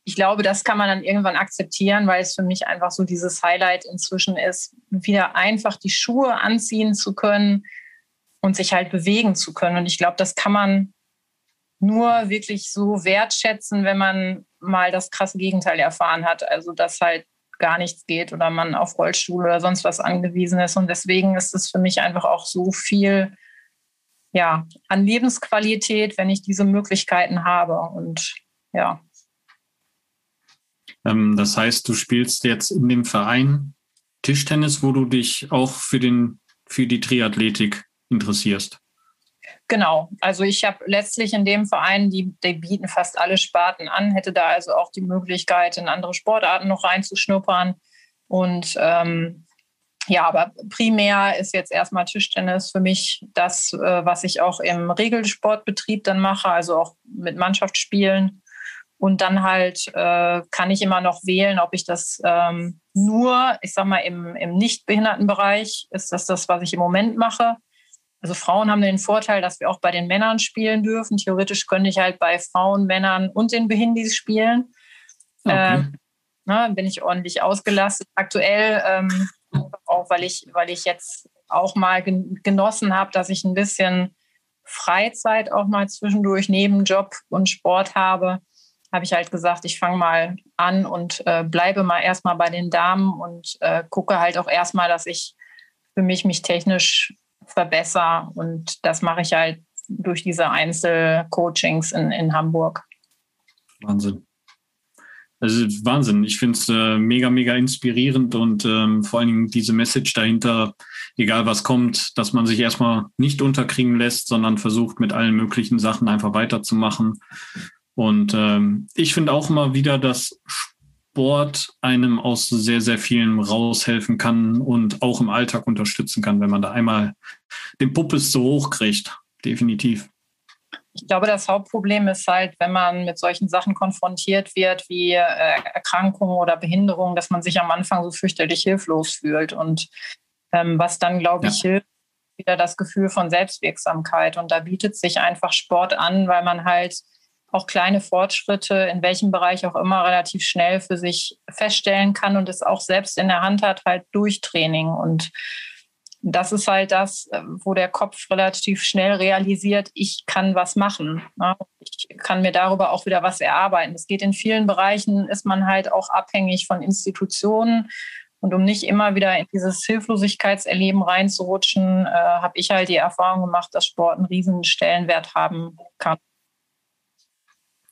[SPEAKER 3] ich glaube, das kann man dann irgendwann akzeptieren, weil es für mich einfach so dieses Highlight inzwischen ist, wieder einfach die Schuhe anziehen zu können und sich halt bewegen zu können. Und ich glaube, das kann man nur wirklich so wertschätzen, wenn man mal das krasse Gegenteil erfahren hat. Also, dass halt gar nichts geht oder man auf Rollstuhl oder sonst was angewiesen ist. Und deswegen ist es für mich einfach auch so viel ja, an Lebensqualität, wenn ich diese Möglichkeiten habe. Und ja.
[SPEAKER 1] Ähm, das heißt, du spielst jetzt in dem Verein Tischtennis, wo du dich auch für, den, für die Triathletik interessierst.
[SPEAKER 3] Genau, also ich habe letztlich in dem Verein, die, die bieten fast alle Sparten an, hätte da also auch die Möglichkeit, in andere Sportarten noch reinzuschnuppern. Und ähm, ja, aber primär ist jetzt erstmal Tischtennis für mich das, äh, was ich auch im Regelsportbetrieb dann mache, also auch mit Mannschaftsspielen. Und dann halt äh, kann ich immer noch wählen, ob ich das ähm, nur, ich sag mal, im, im Nichtbehindertenbereich ist das das, was ich im Moment mache also Frauen haben den Vorteil, dass wir auch bei den Männern spielen dürfen. Theoretisch könnte ich halt bei Frauen, Männern und den Behindis spielen. Okay. Ähm, ne, bin ich ordentlich ausgelastet. Aktuell ähm, auch, weil ich, weil ich jetzt auch mal genossen habe, dass ich ein bisschen Freizeit auch mal zwischendurch neben Job und Sport habe, habe ich halt gesagt, ich fange mal an und äh, bleibe mal erstmal bei den Damen und äh, gucke halt auch erstmal, dass ich für mich mich technisch verbessere. Und das mache ich halt durch diese Einzelcoachings in, in Hamburg.
[SPEAKER 1] Wahnsinn. Also Wahnsinn. Ich finde es äh, mega, mega inspirierend und ähm, vor allen Dingen diese Message dahinter, egal was kommt, dass man sich erstmal nicht unterkriegen lässt, sondern versucht mit allen möglichen Sachen einfach weiterzumachen. Und ähm, ich finde auch immer wieder, dass Sport einem aus sehr, sehr vielen raushelfen kann und auch im Alltag unterstützen kann, wenn man da einmal den Puppes so hoch kriegt. Definitiv.
[SPEAKER 3] Ich glaube, das Hauptproblem ist halt, wenn man mit solchen Sachen konfrontiert wird, wie äh, Erkrankungen oder Behinderungen, dass man sich am Anfang so fürchterlich hilflos fühlt. Und ähm, was dann, glaube ich, ja. hilft, wieder das Gefühl von Selbstwirksamkeit. Und da bietet sich einfach Sport an, weil man halt auch kleine Fortschritte in welchem Bereich auch immer relativ schnell für sich feststellen kann und es auch selbst in der Hand hat, halt durch Training. Und das ist halt das, äh, wo der Kopf relativ schnell realisiert, ich kann was machen. Ne? Ich kann mir darüber auch wieder was erarbeiten. Es geht in vielen Bereichen, ist man halt auch abhängig von Institutionen. Und um nicht immer wieder in dieses Hilflosigkeitserleben reinzurutschen, äh, habe ich halt die Erfahrung gemacht, dass Sport einen riesen Stellenwert haben kann.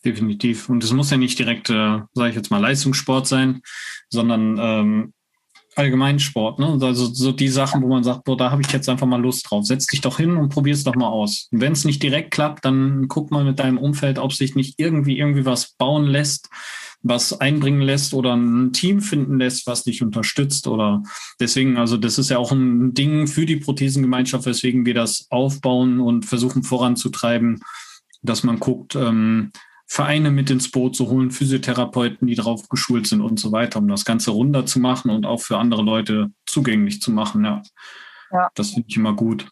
[SPEAKER 1] Definitiv. Und es muss ja nicht direkt, äh, sage ich jetzt mal, Leistungssport sein, sondern ähm, Allgemeinsport, ne? Also so die Sachen, wo man sagt, boah, da habe ich jetzt einfach mal Lust drauf. Setz dich doch hin und probier es doch mal aus. Wenn es nicht direkt klappt, dann guck mal mit deinem Umfeld, ob sich nicht irgendwie irgendwie was bauen lässt, was einbringen lässt oder ein Team finden lässt, was dich unterstützt oder deswegen, also das ist ja auch ein Ding für die Prothesengemeinschaft, weswegen wir das aufbauen und versuchen voranzutreiben, dass man guckt, ähm, Vereine mit ins Boot zu holen, Physiotherapeuten, die drauf geschult sind und so weiter, um das Ganze runder zu machen und auch für andere Leute zugänglich zu machen. Ja, ja. das finde ich immer gut.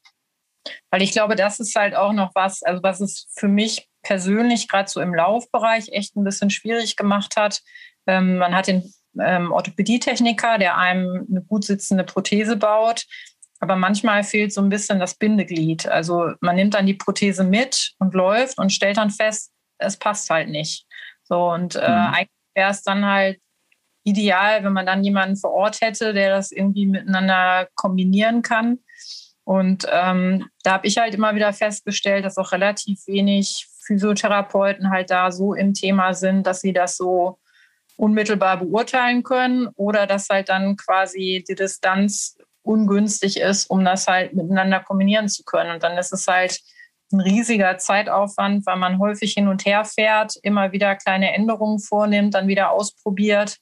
[SPEAKER 3] Weil ich glaube, das ist halt auch noch was, also was es für mich persönlich gerade so im Laufbereich echt ein bisschen schwierig gemacht hat. Ähm, man hat den ähm, Orthopädietechniker, der einem eine gut sitzende Prothese baut. Aber manchmal fehlt so ein bisschen das Bindeglied. Also man nimmt dann die Prothese mit und läuft und stellt dann fest, es passt halt nicht. So und äh, mhm. eigentlich wäre es dann halt ideal, wenn man dann jemanden vor Ort hätte, der das irgendwie miteinander kombinieren kann. Und ähm, da habe ich halt immer wieder festgestellt, dass auch relativ wenig Physiotherapeuten halt da so im Thema sind, dass sie das so unmittelbar beurteilen können oder dass halt dann quasi die Distanz ungünstig ist, um das halt miteinander kombinieren zu können. Und dann ist es halt ein riesiger Zeitaufwand, weil man häufig hin und her fährt, immer wieder kleine Änderungen vornimmt, dann wieder ausprobiert.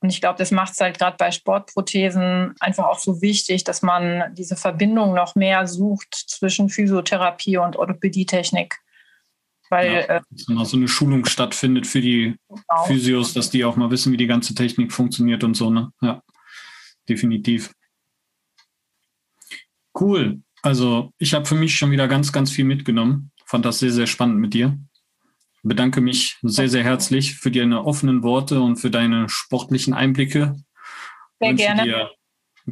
[SPEAKER 3] Und ich glaube, das macht es halt gerade bei Sportprothesen einfach auch so wichtig, dass man diese Verbindung noch mehr sucht zwischen Physiotherapie und Orthopädietechnik.
[SPEAKER 1] Weil ja, äh, dass dann auch so eine Schulung stattfindet für die genau. Physios, dass die auch mal wissen, wie die ganze Technik funktioniert und so. Ne? Ja, definitiv. Cool. Also ich habe für mich schon wieder ganz, ganz viel mitgenommen. Fand das sehr, sehr spannend mit dir. Bedanke mich sehr, sehr herzlich für deine offenen Worte und für deine sportlichen Einblicke.
[SPEAKER 3] Sehr Wünsche gerne. Dir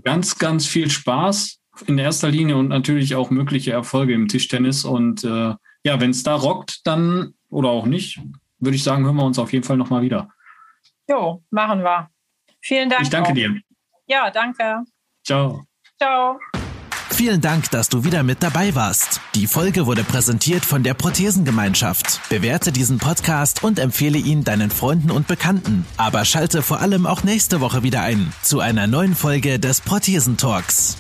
[SPEAKER 1] ganz, ganz viel Spaß in erster Linie und natürlich auch mögliche Erfolge im Tischtennis. Und äh, ja, wenn es da rockt, dann oder auch nicht, würde ich sagen, hören wir uns auf jeden Fall nochmal wieder.
[SPEAKER 3] Jo, machen wir. Vielen Dank.
[SPEAKER 1] Ich danke auch. dir.
[SPEAKER 3] Ja, danke.
[SPEAKER 1] Ciao.
[SPEAKER 3] Ciao.
[SPEAKER 2] Vielen Dank, dass du wieder mit dabei warst. Die Folge wurde präsentiert von der Prothesengemeinschaft. Bewerte diesen Podcast und empfehle ihn deinen Freunden und Bekannten. Aber schalte vor allem auch nächste Woche wieder ein zu einer neuen Folge des Prothesentalks.